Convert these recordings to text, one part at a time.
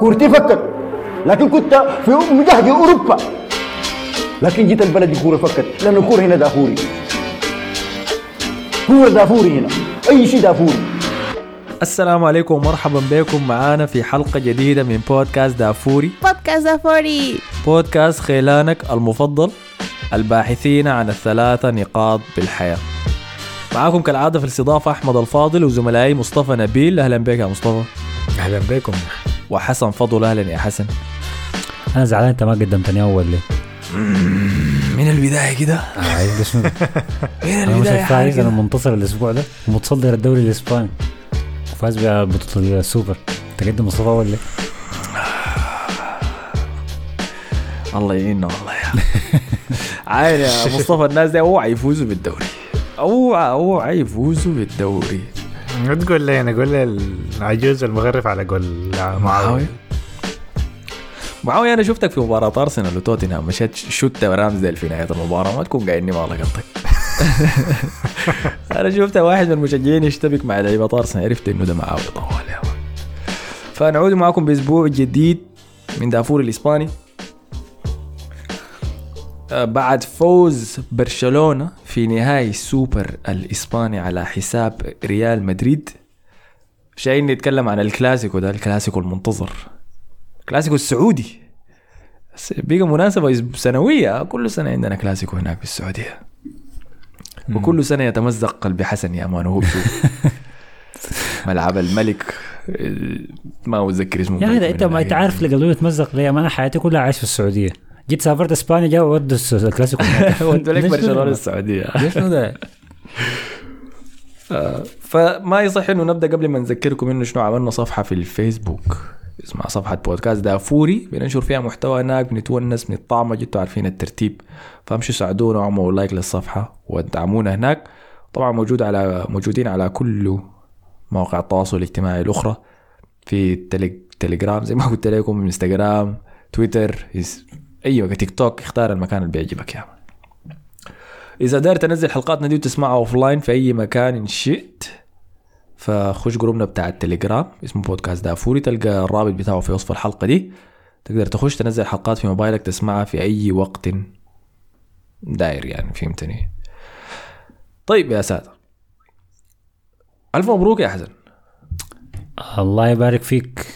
كورتي فكت لكن كنت في مجهد أوروبا. لكن جيت البلد الكوره فكت لأن الكورة هنا دافوري. كوره دافوري هنا. أي شيء دافوري. السلام عليكم ومرحبا بكم. معانا في حلقة جديدة من بودكاست دافوري. بودكاست دافوري. بودكاست خيلانك المفضل الباحثين عن الثلاثة نقاط بالحياة. معاكم كالعادة في الاستضافة أحمد الفاضل وزملائي مصطفى نبيل. أهلا بك يا مصطفى. أهلا بكم. وحسن فضل أهلا يا حسن. أنا زعلان أنت ما قدمتني اول ليه؟ من البداية كده؟ آه ده شنو؟ من أنا مش أنا منتصر الأسبوع ده. ومتصدر الدوري الإسباني. وفاز ببطولة السوبر. تقدم مصطفى اول ليه؟ الله يعيننا والله يا عاين يا مصطفى الناس دي أوعى يفوزوا بالدوري. أوعى أوعى يفوزوا بالدوري. ما تقول لي أنا أقول العجوز المغرف على قول معاوية. معاوية؟ أنا شفتك في مباراة أرسنال وتوتنهام مشيت شوت رامزديل في نهاية المباراة ما تكون قاعدني ما لقطتك أنا شفت واحد من المشجعين يشتبك مع لعيبة أرسنال عرفت إنه ده معاوية طوال يا. فنعود معكم بأسبوع جديد من دافور الإسباني. بعد فوز برشلونة في نهائي السوبر الإسباني على حساب ريال مدريد. شايفين نتكلم عن الكلاسيكو ده الكلاسيكو المنتظر. كلاسيكو السعودي. بقى مناسبة سنوية. كل سنة عندنا كلاسيكو هناك في السعودية. وكل سنة يتمزق قلبي حسن يا مان وهو ملعب الملك ما متذكر اسمه. يا من أنت ما اللي قالوا يتمزق ليه؟ ما حياتي كلها عايش في السعودية. جيت سافرت اسبانيا جا ودوا الس- الكلاسيكو ودوا لك كده؟ السعودية ليش شنو ده؟ فما يصح انه نبدا قبل ما نذكركم انه شنو عملنا صفحه في الفيسبوك اسمها صفحه بودكاست دافوري بننشر فيها محتوى هناك بنتونس بنطعم أنتوا عارفين الترتيب فامشوا ساعدونا واعملوا like للصفحه ودعمونا هناك طبعا موجود على موجودين على كل مواقع التواصل الاجتماعي الاخرى في. تليجرام زي ما قلت لكم انستغرام تويتر أيوه تيك توك اختار المكان اللي بيعجبك يا. إذا داير تنزل حلقاتنا دي وتسمعها offline في أي مكان إن شئت فخش جروبنا بتاع التليجرام اسمه بودكاست دافوري تلقى الرابط بتاعه في وصف الحلقة دي. تقدر تخش تنزل حلقات في موبايلك تسمعها في أي وقت داير يعني فهمتني؟ طيب يا ساتر ألف مبروك يا حسن. الله يبارك فيك.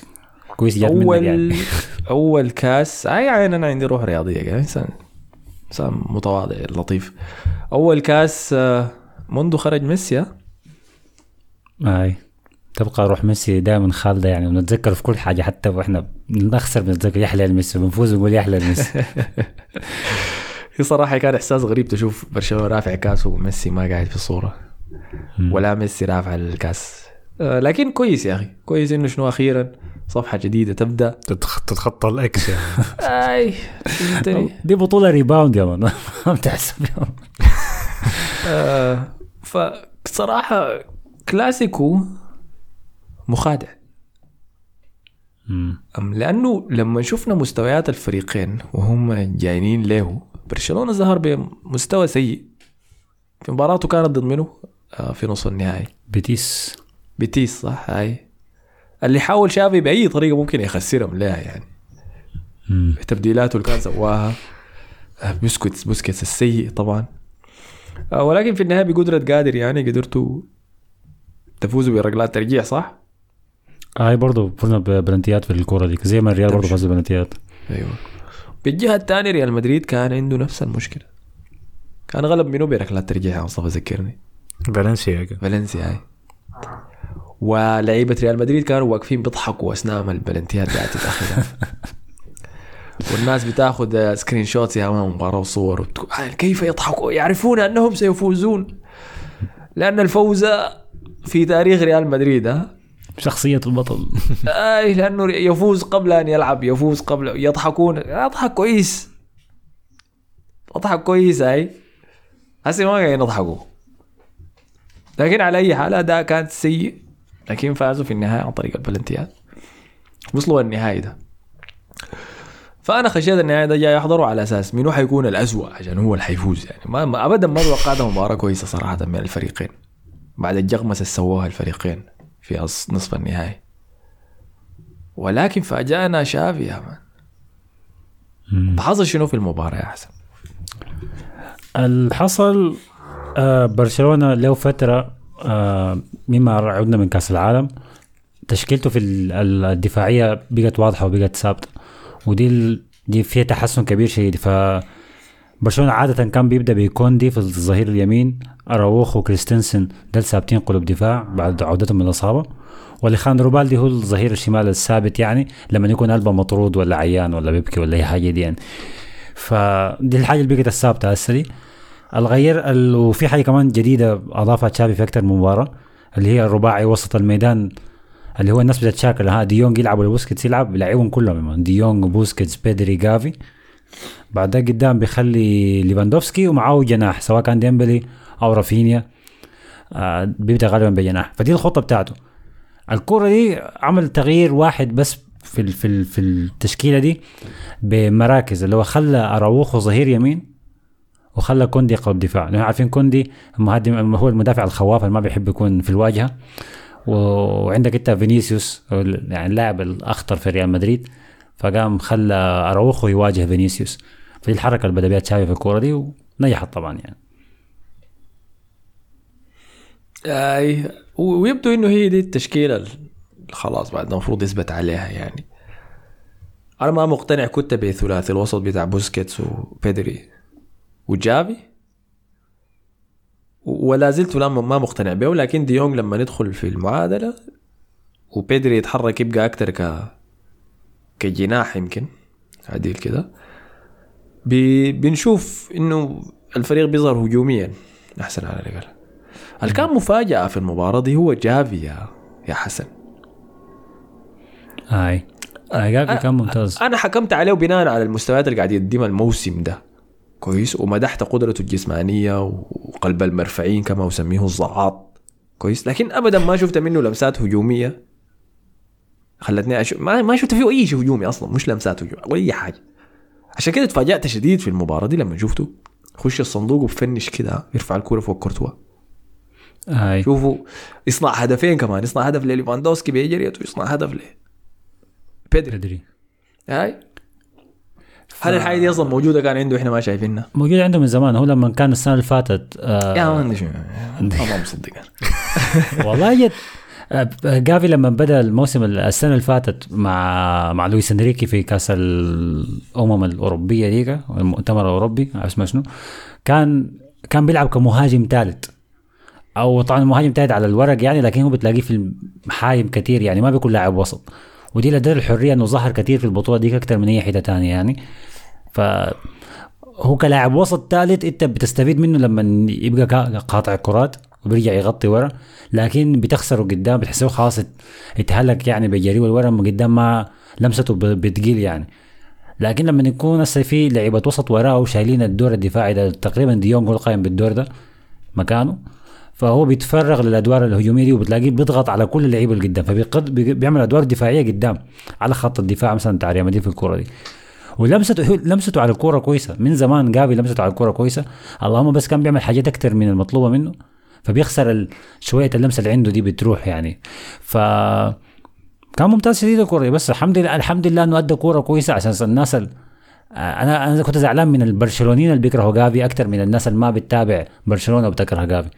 كويس جات منك اول يعني. أول كاس اي يعني أنا عندي روح رياضية يعني انسان إنسان متواضع لطيف. أول كاس آه، منذ خرج ميسي ها؟ أي. تبقى روح ميسي دائما خالدة يعني بنتذكر في كل حاجة حتى وإحنا بنخسر بنتذكر يحلى الميسي بنفوز نقول يحلى الميسي هي صراحة كان إحساس غريب تشوف برشلونة رافع كاس وميسي ما قاعد في الصورة. ولا ميسي رافع الكاس. آه، لكن كويس يا أخي كويس إنه شنو أخيرا. صفحة جديدة تبدأ. تتخ- تتخطى ال ex يعني. أي دي بطولة rebound يا man. ما بتحسب. آه، فصراحة كلاسيكو مخادع. أم لأنه لما شفنا مستويات الفريقين وهم جايين له برشلونة ظهر بمستوى سيء. في مباراته كانت ضد منو آه، في نصف النهائي. بيتيس. بيتيس صح؟ هاي اللي حاول تشافي بأي طريقة ممكن يخسرهم. لها يعني. مم. تبديلاته اللي كان سواها آه، بوسكيتس بوسكيتس السيء طبعا. آه، ولكن في النهاية بقدره قادر يعني قدرتوا تفوزوا بركلات ترجيح صح؟ هاي برضه فزنا ببلنتيات في الكورة دي. زي ما الريال برضه. فاز ببلنتيات أيوه. بالجهة الثانية ريال مدريد كان عنده نفس المشكلة. كان غلب منو بركلات ترجيح يا مصطفى ذكرني فالنسيا فالنسيا هاي ولعيبة ريال مدريد كانوا واقفين بيضحكوا أثناء البلنتيات قاعدة تتاخر والناس بتاخذ screenshots يا man مباراة وصور وبتقول آه، كيف يضحكوا؟ يعرفون أنهم سيفوزون. لأن الفوز في تاريخ ريال مدريد ها؟ شخصية البطل. أي لأنه يفوز قبل أن يلعب يفوز قبل يضحكون. أضحك كويس. أضحك كويس هاي هسه ما قاعدين يضحكوا. لكن على أي حال أداء كان سيء. لكن فازوا في النهايه عن طريق البلنتيات. وصلوا النهائي ده. فأنا خشيت النهائي ده جاي احضره على أساس منو حيكون الأسوأ عشان هو اللي حيفوز يعني. ما ما- ابدا ما توقعت مباراة كويسة صراحة من الفريقين. بعد الجغمسة اللي سووها الفريقين في نصف النهائي. ولكن فاجأنا شافي يا مان حصل شنو في المباراة يا حسن؟ اللي حصل آه برشلونة له فترة مما عدنا من كأس العالم. تشكيلته في ال- ال- الدفاعية بقت واضحة وبقت ثابتة ودي دي فيها تحسن كبير شديد. ف برشلونة عادة كان بيبدأ بكوندي في الظهير اليمين أراوخو وكريستنسن ده ثابتين قلوب دفاع بعد عودتهم من الإصابة. واليخاندرو بالدي هو الظهير الشمال الثابت يعني لما يكون قلبه مطرود ولا عيان ولا بيبكي ولا أي حاجة دي يعني. فدي الحاجة اللي بقت الثابتة هسه دي. الغير ال- وفي حاجة كمان جديدة أضافها تشافي في أكثر من مباراة اللي هي الرباعي وسط الميدان اللي هو الناس بتتشاكل. ها ديونج يلعب ولا بوسكيتس يلعب؟ بيلعبهم كلهم ديونج بوسكيتس بيدري جافي. بعد ده قدام بيخلي ليفاندوفسكي ومعاه جناح سواء كان ديمبلي أو رافينيا. آه بيبدأ غالبا بجناح. فدي الخطة بتاعته. الكرة دي عمل تغيير واحد بس في في في التشكيلة دي بمراكز اللي هو خلى أراوخو ظهير يمين وخلى كوندي قلب دفاع. لأنه عارفين كوندي المهاجم هو المدافع الخواف اللي ما بيحب يكون في الواجهة. وعندك انت فينيسيوس يعني اللاعب الأخطر في ريال مدريد. فقام خلى أراوخو يواجه فينيسيوس. فدي الحركة اللي بدأ بها تشافي في الكورة دي ونجحت طبعا يعني. أي ويبدو إنه هي دي التشكيلة ال- خلاص بعد المفروض يثبت عليها يعني. أنا ما مقتنع كنت بثلاثي الوسط بتاع بوسكيتس وبيدري. وجافي؟ ولا زلت لما ما مقتنع به لكن ديونج لما ندخل في المعادلة وبيدري يتحرك يبقى أكتر ك كجناح يمكن عديل كده. بي... بنشوف إنه الفريق بيظهر هجوميا أحسن على الأقل. اللي كان مفاجأة في المباراة دي هو جافي يا يا حسن. آه جافي كان ممتاز. أنا حكمت عليه بناء على المستويات اللي قاعد يقدمها الموسم ده. كويس. ومدحت قدرته الجسمانية وقلب المرفعين كما يسميه الزعاط. كويس. لكن ابدا ما شفت منه لمسات هجومية. خلتني أشوف ما ما شفت فيه أي شيء هجومي أصلا مش لمسات هجومية ولا أي حاجة. عشان كده تفاجأت شديد في المباراة دي لما شفته. خش الصندوق وبفنش كده يرفع الكورة فوق كورتوا. هاي شوفوا يصنع هدفين كمان يصنع هدف لليفاندوسكي بيجريت ويصنع هدف ل بيدري. بدري هاي هل الحاجة دي أصلا موجودة كان عنده إحنا ما شايفينها؟ موجود عنده من زمان هو لما كان السنة اللي فاتت آه يا ما عندي شنو ما مصدق والله جد آه، جافي لما بدأ الموسم السنة اللي فاتت مع مع لويس إنريكي في كأس الأمم الأوروبية ديك المؤتمر الأوروبي اسمه شنو؟ كان كان بيلعب كمهاجم ثالث. أو طبعا مهاجم ثالث على الورق يعني لكن هو بتلاقيه في المحايم كثير يعني ما بيكون لاعب وسط. ودي له الحرية إنه ظهر كثير في البطولة ديك أكثر من أي حتة ثانية يعني. ف هو كلاعب وسط ثالث أنت بتستفيد منه لما يبقى قاطع كرات وبيرجع يغطي ورا لكن بتخسره قدام بتحسه خلاص ات- اتهلك يعني بجري والورا من قدام ما لمسته بتقيل يعني. لكن لما يكون هسه في لعيبة وسط وراه وشايلين الدور الدفاعي ده تقريبا ديونج هو القائم بالدور ده مكانه فهو بيتفرغ للأدوار الهجومية دي وبتلاقيه بيضغط على كل اللعيبة اللي قدام فبيعمل أدوار دفاعية قدام على خط الدفاع مثلا بتاع ريال مدريد في الكورة دي. ولمسته لمسته على الكورة كويسة. من زمان جافي لمسته على الكورة كويسة. اللهم بس كان بيعمل حاجات أكتر من المطلوبة منه فبيخسر شوية اللمسة اللي عنده دي بتروح يعني. ف كان ممتاز شديد الكورة بس الحمد لله الحمد لله إنه أدى كورة كويسة عشان الناس ال... أنا أنا كنت زعلان من البرشلونيين اللي بيكرهوا جافي أكثر من الناس اللي ما بتتابع برشلونة وبتكره جافي.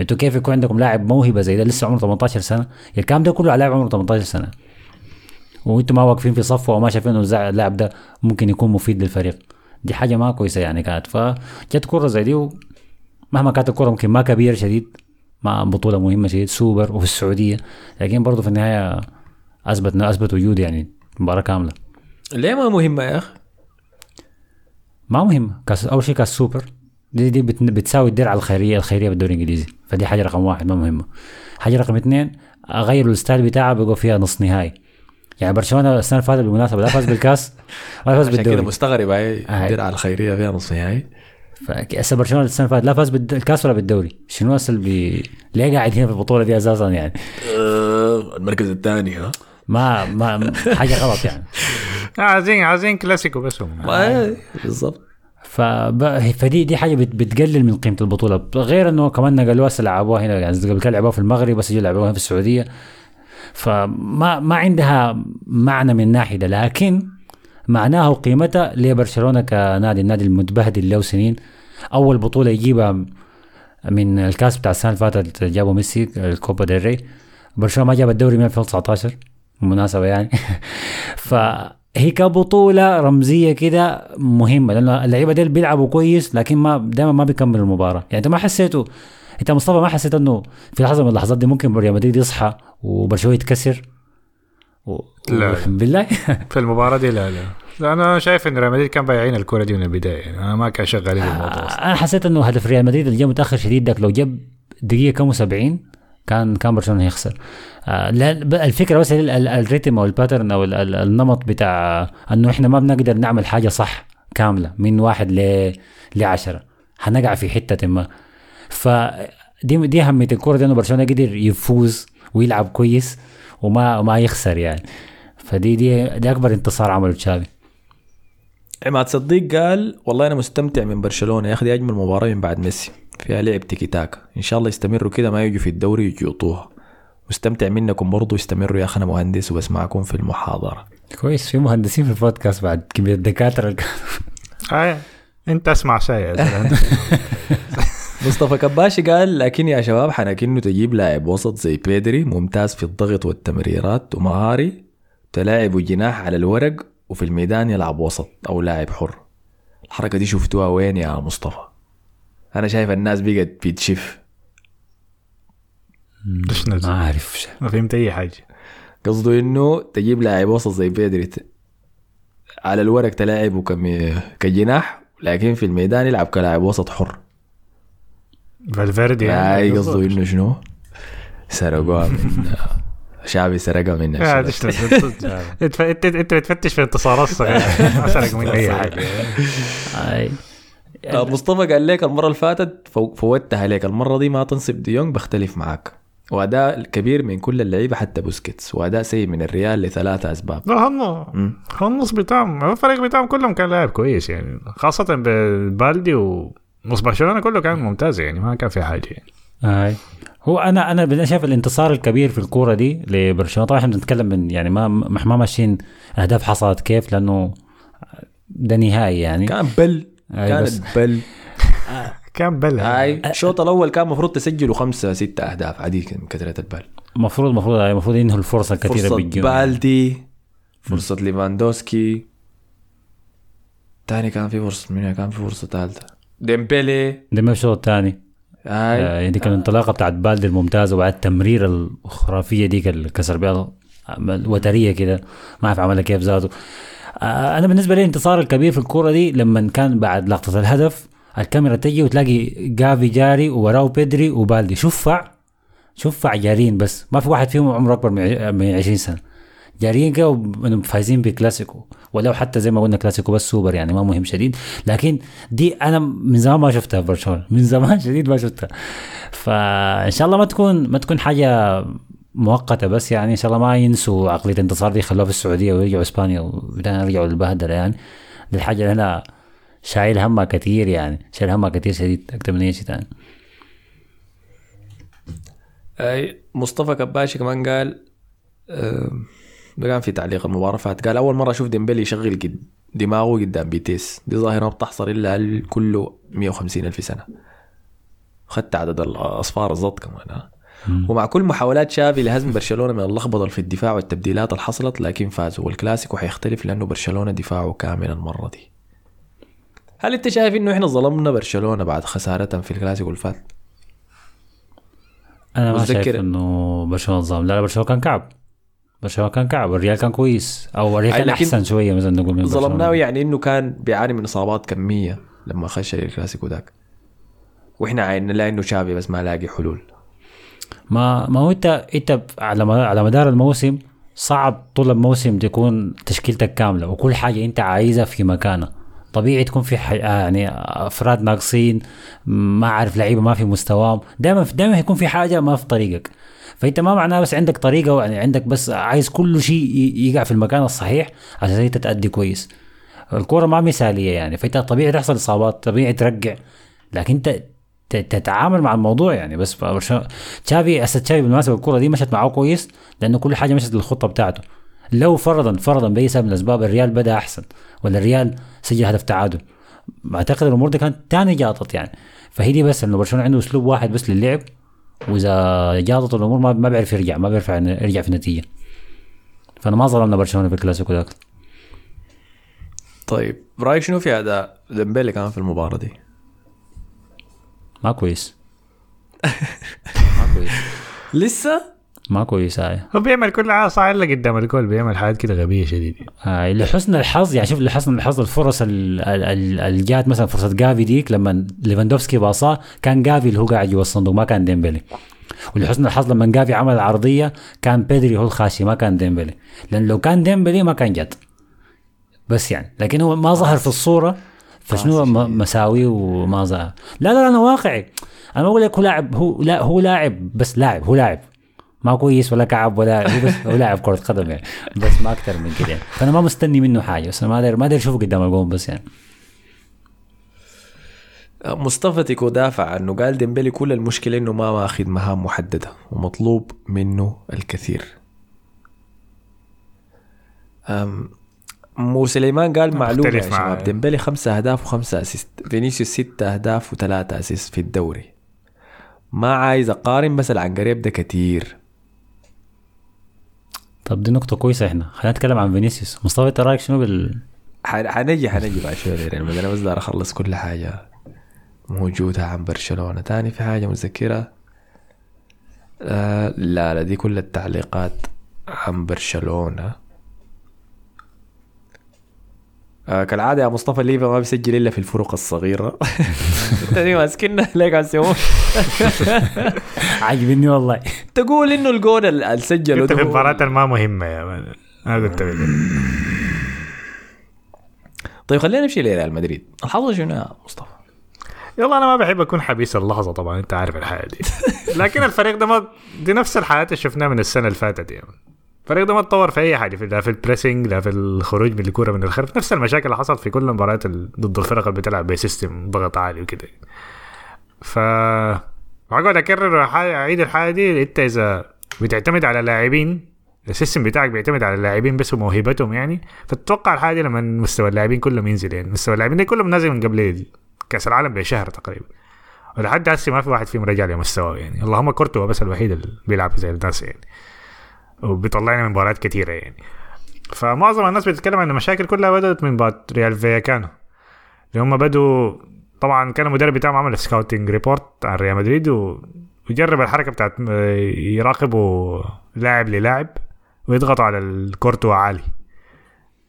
أنتوا كيف يكون عندكم لاعب موهبة زي ده؟ لسه عمره 18 سنة. الكلام ده كله على لاعب عمره 18 سنة. وأنتم ما واقفين في صفه وما شايفين انه اللاعب ده ممكن يكون مفيد للفريق. دي حاجة ما كويسة يعني كانت. فجت كرة زي دي مهما كانت الكرة ممكن ما كبيره شديد ما بطولة مهمة شديد سوبر وفي السعودية. لكن برضه في النهاية اثبت أثبت وجود يعني مباراة كاملة. ليه ما مهمة يا أخي؟ ما مهم كاس أول شيء كاس سوبر. دي دي بت- بتساوي الدرع الخيريه الخيرية بالدوري الإنجليزي. فدي حاجة رقم واحد ما مهمة. حاجة رقم اثنين غيروا ال style بتاعها بقوا فيها نص نهائي. يعني برشلونة السنة اللي فاتت بالمناسبة لا فاز بالكاس ولا فاز عشان كده بالدوري. مستغرب هاي هاي. الدرع الخيرية فيها نص نهائي. هسه برشلونة السنة اللي فاتت لا فاز بالكاس ولا بالدوري. شنو هسه اللي بي... ليه قاعد هنا في البطولة دي أساسا يعني؟ المركز الثاني ها؟ ما ما حاجة غلط يعني. عايزين عايزين كلاسيكو بس هم. بالضبط. فب... فدي دي حاجة بت... بتقلل من قيمة البطولة. غير إنه كمان نقلوها لعبوها هنا يعني قبل كده لعبوها في المغرب بس لعبوها في السعودية. فما ما عندها معنى من الناحيه ده لكن معناها وقيمتها لبرشلونه كنادي النادي المتبهدل له سنين. أول بطولة يجيبها من الكاس بتاع السنة اللي فاتت جابوا ميسي الكوبا ديل ري. برشلونة ما جاب الدوري من 2019 بالمناسبه يعني. فهي كبطولة رمزية كده مهمة لأنه اللعيبة ديل بيلعبوا كويس لكن ما دائما ما بيكملوا المباراة. يعني أنت ما حسيته أنت مصطفى ما حسيت إنه في لحظة من اللحظات دي ممكن ريال مدريد يصحى وبرشلونة يتكسر؟ و... لا. بالله؟ في المباراة دي لا لا. أنا شايف إن ريال مدريد كان بايعين الكوره دي من البداية. يعني أنا ما كان شغالين الموضوع أصلاً. أنا حسيت إنه هدف ريال مدريد اللي متأخر شديد داك لو جاب دقيقة كم 70 كان كان برشلونة هيخسر آه الفكرة بس ال- ال- ال rhythm أو ال pattern أو ال- ال- النمط بتاع إنه إحنا ما بنقدر نعمل حاجة صح كاملة من واحد ل لعشرة. حنقع في حتة ما. فدي دي أهمية الكورة دي إنه برشلونة قدر يفوز ويلعب كويس وما وما يخسر يعني. فدي دي دي أكبر انتصار عمله تشافي. عماد صديق قال والله أنا مستمتع من برشلونة. يا أخي دي أجمل مباراة من بعد ميسي. فيها لعب تيكي تاكا. إن شاء الله يستمروا كده ما يجوا في الدوري يجوا يطوها. مستمتع منكم برضو استمروا يا أخي أنا مهندس وبسمعكم في المحاضرة. كويس في مهندسين في البودكاست بعد كميه الدكاترة آه أنت أسمع شيء يا زلمة. مصطفى كباشي قال لكن يا شباب حنكنه تجيب لاعب وسط زي بيدري ممتاز في الضغط والتمريرات ومهاري تلاعب جناح على الورق وفي الميدان يلعب وسط أو لاعب حر. الحركة دي شفتوها وين يا مصطفى؟ أنا شايف الناس بقت بتشف. ما عارف ما فهمت أي حاجة. قصده إنه تجيب لاعب وسط زي بيدري على الورق تلاعبه كم كجناح لكن في الميدان يلعب كلاعب وسط حر. فالفيردي هاي بالضبط. قصده إنه شنو؟ سرقوها من شعبي سرقها من يا إيش نزل انت بتفتش في انتصارات صغيره ما سرق من أي. حاجة آه، مصطفى قال لك المرة اللي فاتت فو- فوتها عليك. المرة دي ما تنصب ديونج بختلف معاك. وأداء كبير من كل اللعيبة حتى بوسكيتس. وأداء سيء من الريال لثلاثة أسباب. لا هم النص بتاعهم. الفريق بتاعهم كلهم كان لاعب كويس يعني. خاصة بالبالدي ونص برشلونة كله كان ممتاز يعني ما كان في حاجة يعني. هاي. هو أنا أنا بدي شايف الانتصار الكبير في الكورة دي لبرشلونة. طبعا إحنا بنتكلم من يعني ما ما ما ماشيين أهداف حصلت كيف؟ لأنه ده نهائي يعني. كان بل. كانت بس. بل. كان بلا هاي. الشوط الأول كان المفروض تسجلوا خمسة ستة أهداف عادي من كثرة البال. المفروض المفروض المفروض ينهوا الفرصة الكثيرة فرصة بالدي فرصة ليفاندوسكي. تاني كان في فرصة من كان في فرصة ثالثه ديمبلي ما الشوط الثاني آه، ديك الانطلاقه بتاعت بالدي الممتازة وبعد التمريره الخرافية ديك اللي كسر بها الوتريه كده. ما أعرف عملها كيف ذاته. آه، أنا بالنسبة لي الانتصار الكبير في الكورة دي لما كان بعد لقطة الهدف الكاميرا تجي وتلاقي جافي جاري ووراه بيدري وبالدي. شفع شفع جارين بس. ما في واحد فيهم عمره أكبر من 20 سنة. جاريين وإنهم فايزين بكلاسيكو ولو حتى زي ما قلنا كلاسيكو بس سوبر يعني ما مهم شديد. لكن دي أنا من زمان ما شفتها في برشلونة. من زمان شديد ما شفتها. فإن شاء الله ما تكون ما تكون حاجة مؤقتة بس يعني إن شاء الله ما ينسوا عقلية الانتصار دي يخلوها في السعودية ويرجعوا إسبانيا وبعدين يرجعوا للبهدلة يعني. دي الحاجة اللي أنا شايل همها كثير يعني. شايل همها كثير شديد أكثر من أي شيء ثاني مصطفى كباشي كمان قال آه، كان في تعليق المباراة فات قال أول مرة أشوف ديمبلي يشغل قد دماغه قدام بيتيس. دي ظاهرة ما بتحصل إلا هل كله 150 ألف سنة. خدت عدد الأصفار الزط كمان ومع كل محاولات شافي لهزم برشلونة من اللخبطة في الدفاع والتبديلات اللي حصلت لكن فازوا والكلاسيكو حيختلف لأنه برشلونة دفاعه كامل المرة دي. هل أنت شايف إنه إحنا ظلمنا برشلونة بعد خسارتهم في الكلاسيكو اللي فات؟ أنا ما شايف إنه برشلونة ظلم. لا لا برشلونة كان كعب. برشلونة كان كعب الريال كان كويس. أو الريال كان أحسن شوية مثلا نقول من. ظلمناه يعني إنه كان بيعاني من إصابات كمية لما خش الكلاسيكو ذاك. وإحنا عاينا لا إنه شافي بس ما لاقي حلول. ما ما هو إنت إنت على على مدار الموسم صعب طول الموسم تكون تشكيلتك كاملة وكل حاجة إنت عايزها في مكانها طبيعي تكون في ح... آه يعني أفراد ناقصين ما عارف لعيبة ما في مستواهم. دائما دائما يكون في حاجة ما في طريقك. فأنت ما معناه بس عندك طريقة يعني عندك بس عايز كل شيء يقع في المكان الصحيح عشان أنت تأدي كويس. الكورة ما مثالية يعني فأنت طبيعي تحصل إصابات طبيعي ترجع. لكن أنت تتعامل مع الموضوع يعني. بس تشافي هسه تشافي بالمناسبة الكره دي مشت معاه كويس لأنه كل حاجة مشت للخطة بتاعته. لو فرضا فرضا بأي سبب من الأسباب الريال بدأ أحسن ولا الريال سجل هدف تعادل أعتقد الأمور دي كانت تاني جاطت يعني. فهي دي بس انه برشلونة عنده أسلوب واحد بس للعب وإذا جاطت الأمور ما ما بيعرف يرجع ما بيعرف يرجع في النتيجة. فأنا ما ظلمنا برشلونة في الكلاسيكو ذاك. طيب رأيك شنو في أداء ديمبلي كمان في المباراة دي؟ ما كويس. ما كويس. لسه؟ ما كويس هاي. هو بيعمل كل صح الا قدام الجول بيعمل حاجات كده غبية شديد آه لحسن الحظ يعني شوف لحسن الحظ الفرص ال- ال- ال- اللي جات مثلا فرصة جافي ديك لما ليفاندوفسكي باصاه كان جافي اللي هو قاعد جوا الصندوق ما كان ديمبلي. ولحسن الحظ لما جافي عمل العرضيه كان بيدري هو الخاشي ما كان ديمبلي. لأن لو كان ديمبلي ما كان جات. بس يعني لكن هو ما ظهر في الصورة فشنو م- مساوي وما ظهر. لا لا أنا واقعي. أنا بقول لك هو لاعب هو لا هو لاعب بس لاعب هو لاعب. ما كويس ولا كعب ولا هو بس هو لاعب كرة قدم يعني. بس ما أكثر من كده يعني. فأنا ما مستني منه حاجة. بس أنا ما أقدر ما أقدر أشوفه قدام الجون بس يعني. مصطفى تيكو دافع عنه قال ديمبلي كل المشكلة إنه ما ماخذ مهام محددة ومطلوب منه الكثير. أم مو سليمان قال معلومة يا. شباب. ديمبلي خمسة أهداف وخمسة assist. فينيسيوس ستة أهداف وثلاثة assist في الدوري. ما عايز أقارن بس العنقريب ده كتير. طب دي نقطة كويسة إحنا. خلينا نتكلم عن فينيسيوس. مصطفى أنت رأيك شنو بال حنجي حنجي بعد شوية يعني أنا بس أخلص كل حاجة موجودة عن برشلونة. تاني في حاجة متذكرة؟ آه لا لا دي كل التعليقات عن برشلونة. آه كالعادة يا مصطفى ليفا ما بيسجل إلا في الفرق الصغيرة. انت دي ماسكنا ليك على عاجبني والله. تقول إنه الجول ال- اللي سجله في المباراة الما مهمه يا مان أنا قلت لك طيب خلينا نمشي لريال مدريد. الحظ شنو يا مصطفى؟ يلا أنا ما بحب أكون حبيس اللحظة طبعا أنت عارف الحياة دي. لكن الفريق ده ما دي نفس الحياة اللي شفناها من السنة اللي فاتت يعني الفريق ده ما تطور في أي حاجة في لا في ال pressing لا في الخروج من الكورة من الخلف نفس المشاكل اللي حصلت في كل المباريات ال- ضد الفرق اللي بتلعب ب system ضغط عالي وكده. ف بقعد أكرر أعيد الحاجة دي انت إذا بتعتمد على لاعبين ال system بتاعك بيعتمد على اللاعبين بس وموهبتهم يعني. فتتوقع الحاجة دي لما مستوى اللاعبين كلهم ينزل يعني. مستوى اللاعبين كلهم نازل من قبل كأس العالم بشهر تقريبا. ولحد هسه ما في واحد فيهم رجع لمستواه يعني. اللهم كورتوا بس الوحيد اللي بيلعب زي الناس يعني. وبيطلعنا من مباريات كثيره يعني. فمعظم الناس بتتكلم عن المشاكل كلها بدأت من بعد ريال فياكانو اللي هم بدوا طبعا كان المدرب بتاعهم عمل scouting report عن ريال مدريد و... وجرب الحركة بتاعت يراقبوا لاعب للاعب ويضغطوا على الكورتو عالي.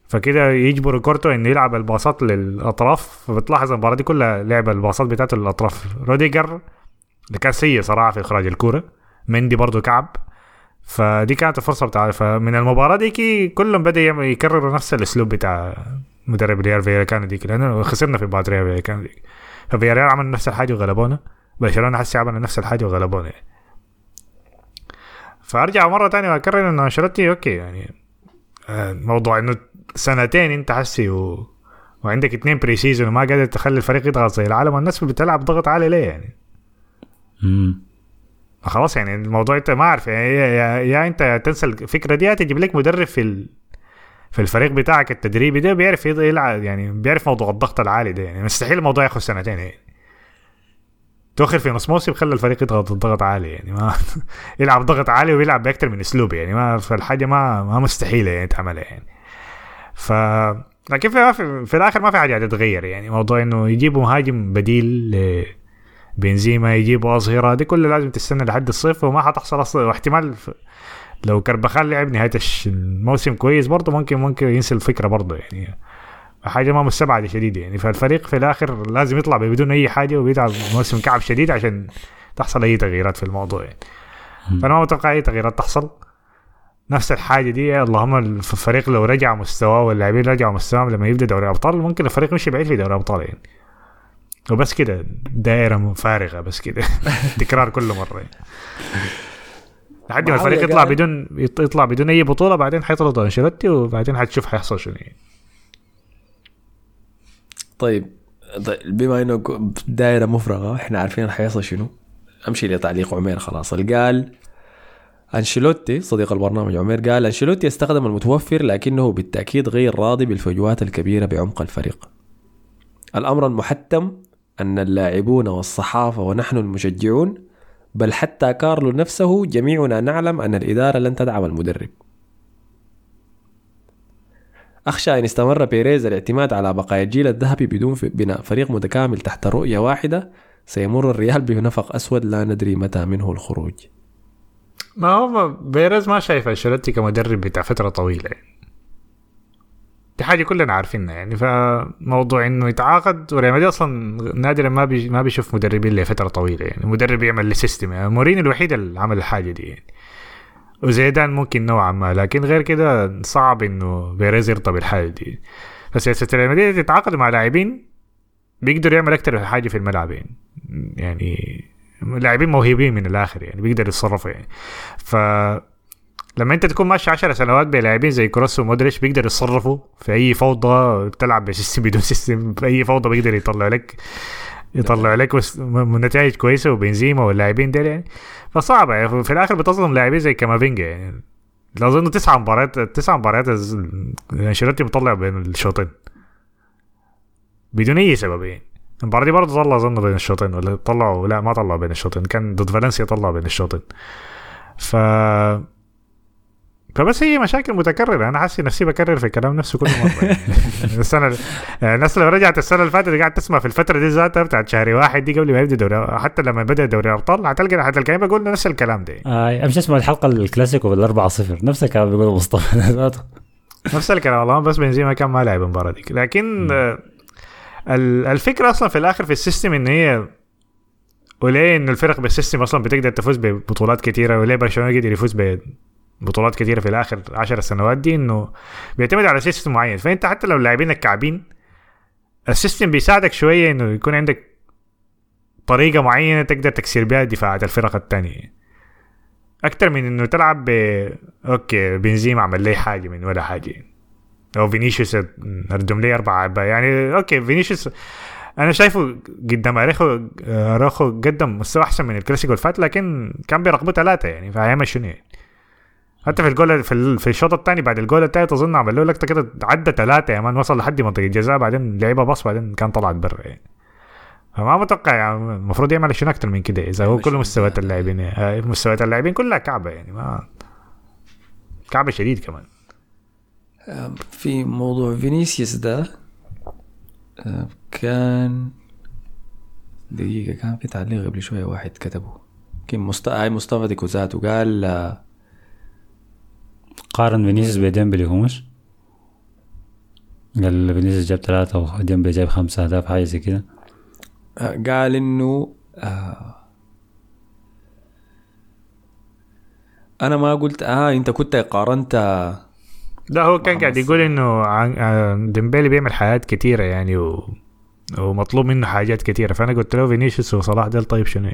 فكده يجبروا كورتو إنه يلعب الباصات للأطراف. فبتلاحظ المباراة دي كلها لعب الباصات بتاعته للاطراف روديجر اللي كان سيء صراحة في إخراج الكورة. مندي برضه كعب. فدي كانت الفرصة بتاع فمن المباراة ديكي كلهم بدأ يكرروا نفس الأسلوب بتاع مدرب ريال فياكانو ديك لأنه خسرنا في مباراة ريال فياكانو ديك ففياريال عمل نفس الحاجة وغلبونا برشلونة حسي عمل نفس الحاجة وغلبونا يعني. فأرجع مرة تانية وأكرر إنه أنشيلوتي okay يعني آه، موضوع إنه سنتين أنت حسي و... وعندك اتنين pre-season وما قادر تخلي الفريق يضغط زي العالم والناس بتلعب ضغط عالي ليه يعني مم. خلاص يعني الموضوع انت ما اعرف يعني يا, يا, انت تنسى الفكرة دي تجيب لك مدرب في ال... في الفريق بتاعك التدريبي ده بيعرف يلعب يعني بيعرف موضوع الضغط العالي ده يعني. مستحيل الموضوع ياخذ سنتين يعني. تؤخر في نص موسم خلى الفريق يضغط ضغط عالي يعني. ما يلعب ضغط عالي ويلعب باكثر من أسلوب يعني. ما فالحاجه ما ما مستحيلة يعني تعملها يعني. ف لكن في, في, في الآخر ما في حاجة تتغير يعني. موضوع إنه يجيبوا مهاجم بديل بنزيما يجيبوا اظهره دي كلها لازم تستنى لحد الصيف وما حتحصل أصلا واحتمال. لو كربخال لعب نهاية الش- الموسم كويس برضه ممكن ممكن ينسى الفكرة برضه يعني. حاجة ما مستبعدة شديد يعني. فالفريق في الآخر لازم يطلع بدون أي حاجة وبيلعب موسم كعب شديد عشان تحصل أي تغييرات في الموضوع يعني. فأنا ما متوقع أي تغييرات تحصل. نفس الحاجة دي اللهم الفريق لو رجع مستواه واللاعبين رجعوا مستواهم لما يبدأ دوري أبطال ممكن الفريق مشي بعيد في دوري أبطال يعني. وبس كده دائرة فارغة بس كده تكرار كل مرة. لحد ما الفريق يطلع بدون يطلع بدون أي بطولة بعدين حيطردوا أنشيلوتي وبعدين حتشوف حيحصل شنو يعني. طيب بما إنه دائرة مفرغة إحنا عارفين حيصل شنو أمشي لتعليق عمير خلاص اللي قال أنشيلوتي صديق البرنامج عمير قال أنشيلوتي استخدم المتوفر لكنه بالتأكيد غير راضي بالفجوات الكبيرة بعمق الفريق الأمر المحتم أن اللاعبون والصحافة ونحن المشجعون بل حتى كارلو نفسه جميعنا نعلم أن الإدارة لن تدعم المدرب أخشى أن استمر بيريز الاعتماد على بقايا الجيل الذهبي بدون بناء فريق متكامل تحت رؤية واحدة سيمر الريال بنفق أسود لا ندري متى منه الخروج ما هو بيريز ما شايف أنشيلوتي كمدرب بتاع فترة طويلة يعني. دي حاجة كلنا عارفينها يعني فموضوع إنه يتعاقد وريال مدريد أصلا نادرا ما بي ما بيشوف مدربين لفترة طويلة يعني. مدرب يعمل ل system يعني. مورين الوحيد اللي عمل الحاجة دي يعني. وزيدان ممكن نوعا ما لكن غير كده صعب إنه بيريز يرضى بالحاجة دي. فسياسه ريال مدريد تتعاقد مع لاعبين بيقدروا يعمل أكثر حاجة في الملعب يعني. يعني لاعبين موهوبين من الآخر يعني بيقدروا يتصرفوا يعني. ف لما انت تكون ماشي 10 سنوات بلاعبين زي كروس ومودريتش بيقدروا يتصرفوا في أي فوضى تلعب ب system بدون system في أي فوضى بيقدر يطلع لك يطلع لك نتائج كويسة وبنزيما واللاعبين ديل يعني. فصعبه يعني في الآخر بتظلم لاعبين زي كامافينجا يعني. أظن تسع مباريات تسع مباريات أنشيلوتي مطلع بين الشوطين. بدون أي سبب يعني. المباراة دي برضه طلع أظن بين الشوطين ولا طلعوا؟ لا ما طلعوا بين الشوطين. كان ضد فالنسيا طلع بين الشوطين. ف فبس هي مشاكل متكرره أنا حاسس نفسي بكرر في الكلام نفسه كل مره يعني السنة يعني الناس لو رجعت السنة اللي فاتت قاعد تسمع في الفترة دي ذاتها بتاعت شهر واحد دي قبل ما يبدا دوري حتى لما بدا دوري الابطال حتلقى حتلقى بقول نفس الكلام ده آه امشي اسمع الحلقة الكلاسيكو بال 4 0 نفس الكلام بيقول مصطفى نفس الكلام والله بس بنزيما كان ما لعب المباراه دي لكن آه الفكرة أصلا في الآخر في system إن هي وليه إن الفرق ب system أصلا بتقدر تفوز ببطولات كثيره وليه برشلونة قدر يفوز بطولات كثيره في الآخر 10 سنوات دي إنه بيعتمد على system معين. فأنت حتى لو لاعبينك كعبين ال system بيساعدك شوية إنه يكون عندك طريقة معينة تقدر تكسر بها دفاعات الفرق الثانية أكتر من إنه تلعب ب okay بنزيما عمل لي حاجة من ولا حاجة. أو فينيسيوس اردم لي أربعة يعني okay فينيسيوس أنا شايفه قدام أريخو أراوخو قدم مستوى أحسن من الكلاسيكو اللي فات لكن كان بيرقبوا ثلاثة يعني فهيعمل شنو؟ يعني حتى في الجول في, في الشوط الثاني بعد الجول الثالث أظن عمل له لقطه كده عدى ثلاثة يا man وصل لحد منطقة الجزاء بعدين لعبها pass بعدين كان طلعت برا يعني فما متوقع يعني المفروض يعمل شنو أكثر من كده إذا هو كل مستويات اللاعبين يعني مستويات اللاعبين كلها كعبة يعني ما كعبة شديد كمان. في موضوع فينيسيوس ده كان دقيقة كان في تعليق قبل شوية واحد كتبه. كان مصطفى مصطفى ديكوزاتو قال قارن فينيسيوس بديمبلي هو مش قال فينيسيوس جاب ثلاثة وديمبلي جاب خمسة أهداف حاجة زي كده. قال إنه آه أنا ما قلت آه أنت كنت قارنت. لا هو كان قاعد يقول إنه ديمبلي بيعمل حاجات كثيرة يعني و... ومطلوب منه حاجات كثيرة فأنا قلت له فينيسيوس وصلاح ديل طيب شنو؟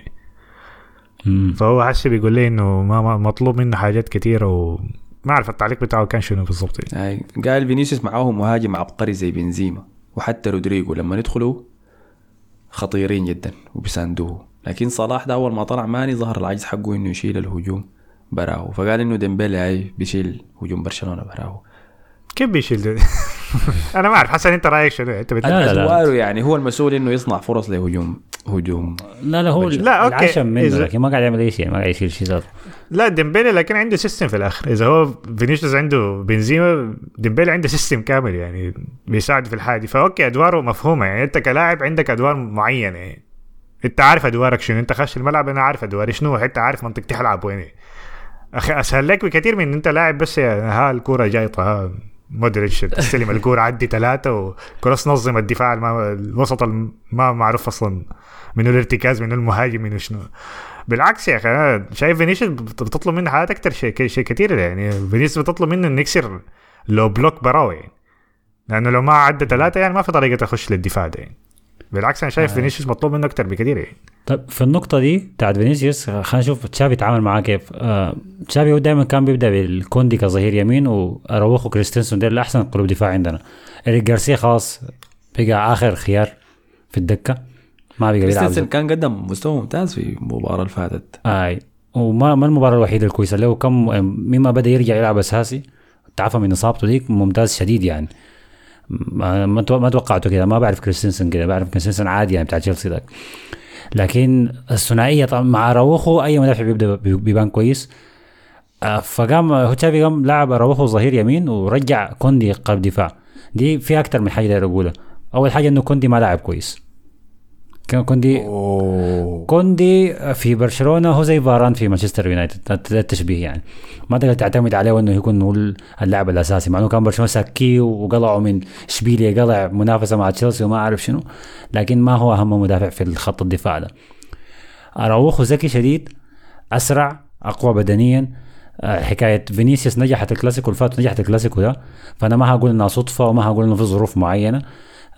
فهو حسي بيقول لي إنه ما مطلوب منه حاجات كثيره و ما أعرف التعليق بتاعه كان شنو بالضبط يعني. قال فينيسيوس معاهم مهاجم عبقري زي بنزيما وحتى رودريجو لما يدخلوا خطيرين جدا وبيساندوه. لكن صلاح ده أول ما طلع ماني ظهر العجز حقه إنه يشيل الهجوم براهو. فقال إنه ديمبلي هاي بيشيل هجوم برشلونة براهو. كيف بيشيل؟ أنا ما أعرف حسن أنت رأيك شنو؟ أنت بت... لا لا لا. يعني هو المسؤول إنه يصنع فرص لهجوم. هجوم لا لا هو لا okay. العشم منه إذا... لكن ما قاعد يعمل أي شيء ما قاعد يشيل شيء ذاته. لا ديمبلي لكن عنده system في الآخر. إذا هو فينيسيوس عنده بنزيما ديمبلي عنده system كامل يعني بيساعد في الحاجة ف okay أدواره مفهومة يعني أنت كلاعب عندك أدوار معينة. يعني أنت عارف أدوارك شنو أنت خش الملعب أنا عارف أدواري شنو حتى عارف منطقتي حلعب وين أخي أسهل لك بكثير من أنت لاعب بس ها الكورة جايطة ها. مودريتش استلم الكورة عدي ثلاثة وكروس نظم الدفاع الوسط ما معروف أصلا منو الارتكاز منو المهاجم منو شنو. بالعكس يا أخي أنا شايف فينيسيوس بتطلب منه حاجات أكثر شيء شيء كثير يعني. فينيسيوس بتطلب منه إنه يكسر low block براهو يعني. لأنه لو ما عدى ثلاثة يعني ما في طريقة تخش للدفاع ده يعني. بالعكس أنا شايف آه. فينيسيوس مطلوب منه أكثر بكثير يعني. طيب في النقطة دي بتاعت فينيسيوس خلينا نشوف تشافي تعامل معاه كيف. آه تشافي هو دائما كان بيبدأ بالكوندي كظهير يمين وأراوخو كريستنسن ديل أحسن قلوب دفاع عندنا. إريك جارسيا خلاص بقى آخر خيار في الدكة ما بقى بيلعب كريستنسن كان قدم مستوى ممتاز في المباراة اللي فاتت. أي. وما ما المباراة الوحيدة الكويسة له كم مما بدأ يرجع يلعب أساسي تعافى من إصابته ديك ممتاز شديد يعني. ما ما توقعته كده ما بعرف كريستنسن كده بعرف كريستنسن عادي يعني بتاع تشيلسي ذاك لكن الثنائية طبعا مع أراوخو أي مدافع بيبدأ بي- بيبان كويس. آه، فقام هو تشافي قام لعب أراوخو ظهير يمين ورجع كوندي قلب دفاع. دي في أكتر من حاجة أقولها. أول حاجة إنه كوندي ما لعب كويس. كان كوندي أوه. كوندي في برشلونة هو زي فاران في مانشستر يونايتد. ده التشبيه يعني. ما تقدر تعتمد عليه انه يكون هو اللاعب الأساسي. مع إنه كان برشلونة سكيه وقلعوا من اشبيليا قلع منافسة مع تشيلسي وما أعرف شنو. لكن ما هو أهم مدافع في الخط الدفاع ده. أراوخو ذكي شديد أسرع أقوى بدنيا. آه، حكاية فينيسيوس نجحت الكلاسيكو اللي فات نجحت الكلاسيكو ده. فأنا ما هقول إنها صدفة وما هقول إنه في ظروف معينة.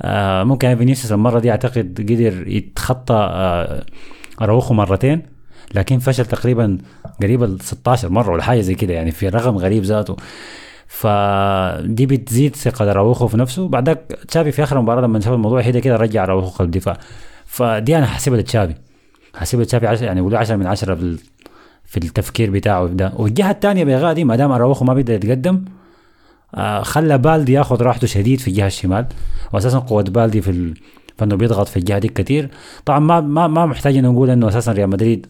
آه، ممكن فينيسيوس المرة دي أعتقد قدر يتخطى آه، أراوخو مرتين لكن فشل تقريبا قريب ال 16 مرة ولا حاجة زي كده يعني في رقم غريب ذاته. فدي بتزيد ثقة أراوخو في نفسه. بعدك تشافي في آخر المباراه لما شاف الموضوع هدى كده رجع أراوخو قلب الدفاع. فدي أنا حاسبها لتشافي. حاسبها لتشافي 10 يعني بقول 10 من 10 في ال- في التفكير بتاعه ده. والجهة الثانية بغادي ما دام أراوخو ما بيقدر يتقدم خلى بالدي ياخذ راحته شديد في الجهة الشمال واساسا قوة بالدي في ال... فانه بيضغط في الجهة دي كثير طبعا ما ما ما محتاج إنه نقول إنه أساسا ريال مدريد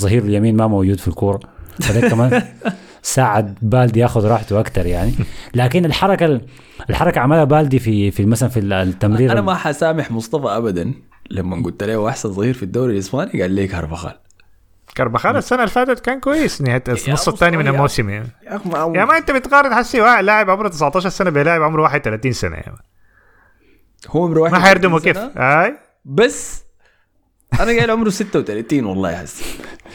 ظهير اليمين ما موجود في الكورة. فده كمان ساعد بالدي ياخذ راحته أكثر يعني. لكن الحركة ال- الحركة عملها بالدي في في مثلا في التمرير أنا ما حسامح مصطفى ابدا لما قلت له أحسن ظهير في الدوري الإسباني قال لي كارفاخال. كارفاخال السنة اللي فاتت كان كويس نهايه النص الثاني من الموسم يعني. يا ما يا ما أنت بتقارن حسي واحد لاعب عمره 19 سنة بلاعب عمره 31 سنة يعني. هو عمره ما حيردموا 31 كيف أي. بس أنا قايل عمره 36 والله حسي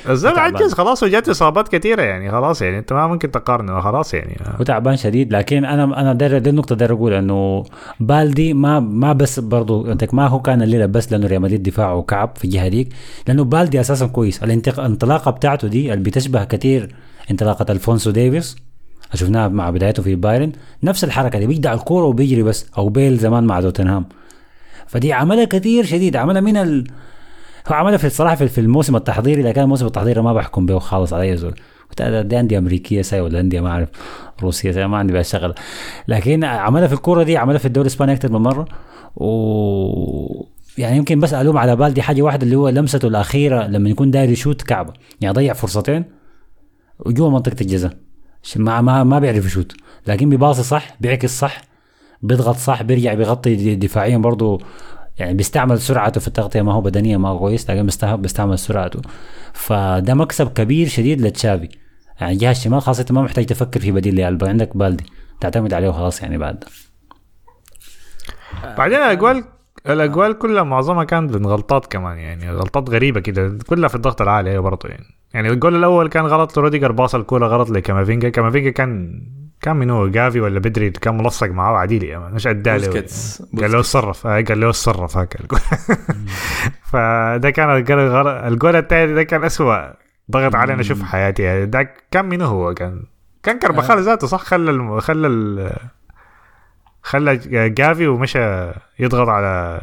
الزول تعبان. عجز خلاص وجات إصابات كثيره يعني خلاص يعني أنت ما ممكن تقارنه خلاص يعني. هو تعبان شديد لكن أنا أنا دي النقطة داير أقول إنه بالدي ما ما بس برضو انت ما هو كان الليلة بس لأنه ريال مدريد دفاعه كعب في الجهة ديك لأنه بالدي أساسا كويس. الانتق- الانطلاقة بتاعته دي اللي بتشبه كثير انطلاقة ألفونسو ديفيس شفناها مع بدايته في بايرن نفس الحركة دي بيقدع الكورة وبيجري بس أو بيل زمان مع توتنهام. فدي عملها كثير شديد عملها من ال... هو عملها في الصراحة في الموسم التحضيري لكن الموسم التحضيري ما بحكم به خالص على زول. دي انديه أمريكية ساي ولا انديه ما أعرف روسية ساي ما عندي بها شغله لكن عملها في الكورة دي عملها في الدوري الإسباني أكثر من مرة. و يعني يمكن بس ألوم على بالدي حاجة واحدة اللي هو لمسته الأخيرة لما يكون داير يشوت كعبة. يعني ضيع فرصتين وجوا منطقة الجزاء. ما ما ما بيعرف يشوت. لكن بيباصي صح بيعكس صح بيضغط صح بيرجع بيغطي دفاعيا برضه يعني بيستعمل سرعته في التغطية ما هو بدنيا ما هو كويس لكن بيستع- بيستعمل سرعته. فده مكسب كبير شديد لتشافي. يعني الجهة الشمال خاصة ما محتاج تفكر في بديل لألبا. عندك بالدي. تعتمد عليه وخلاص يعني بعد. بعدين الأجوال الأجوال كلها معظمها كانت من غلطات كمان. يعني غلطات غريبة كده. كلها في الضغط العالي برضه يعني. يعني الجول الأول كان غلط لروديجر باص الكورة غلط لكامافينجا. كامافينجا كان كان من هو جافي ولا بدري؟ كان ملصق معاه عديل يعني مش اداه له بوسكيتس. قال له اتصرف آه، قال له اتصرف هاك فده كان الجول الثاني ده كان اسوء ضغط علي أنا أشوف في حياتي. يعني ده كان من هو كان؟ كان كربخال ذاته صح؟ خلى الم... خلى ال... خلى جافي ومشى يضغط على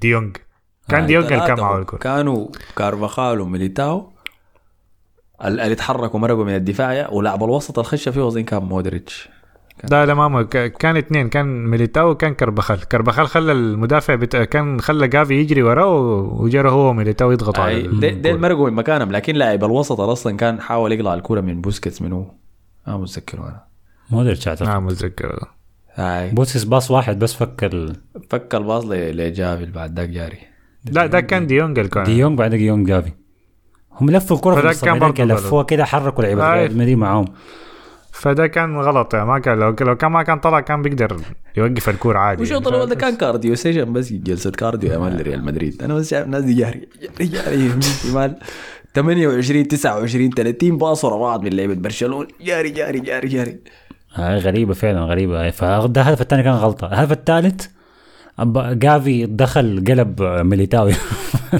ديونج. كان هاي ديونج اللي كان معه الكرة كانوا كارفاخال وميليتاو. اللي اتحركوا مرقوا من الدفاع ولعب الوسط الخشة فيه وأظن كان مودريتش. لا لا ما ك- كان اثنين كان ميليتاو وكان كربخال كربخال خلى المدافع بتا... كان خلى جافي يجري وراه وجرى هو وميليتاو يضغطوا على أي دي, دي الكرة. مرقوا من مكانهم لكن لاعب الوسط أصلا كان حاول يقلع الكوره من بوسكيتس منه. ما متذكر أنا. مودريتش أعتقد. ما متذكر. هاي بوسكس باص واحد بس فك ال... فك الباص ل- لجافي بعد ذاك جاري. لا ده كان ديونج اللي كان ديونج بعدك ديونج جافي. هم لفوا الكرة في كان برضه لفوها كده حركوا لعيبة آه. ريال مدريد معاهم. فده كان غلط يعني ما كان لو, لو كان ما كان طلع كان بيقدر يوقف الكورة عادي وشوط يعني. الأول ده كان cardio session بس جلسة cardio يا man لريال مدريد. أنا بس شايف الناس دي جاري جاري شمال 28 29 30 باص ورا بعض من لعيبة برشلونة. جاري جاري جاري جاري. هاي غريبة فعلا غريبة. فده الهدف الثاني كان غلطة. الهدف الثالث جافي دخل قلب ميليتاو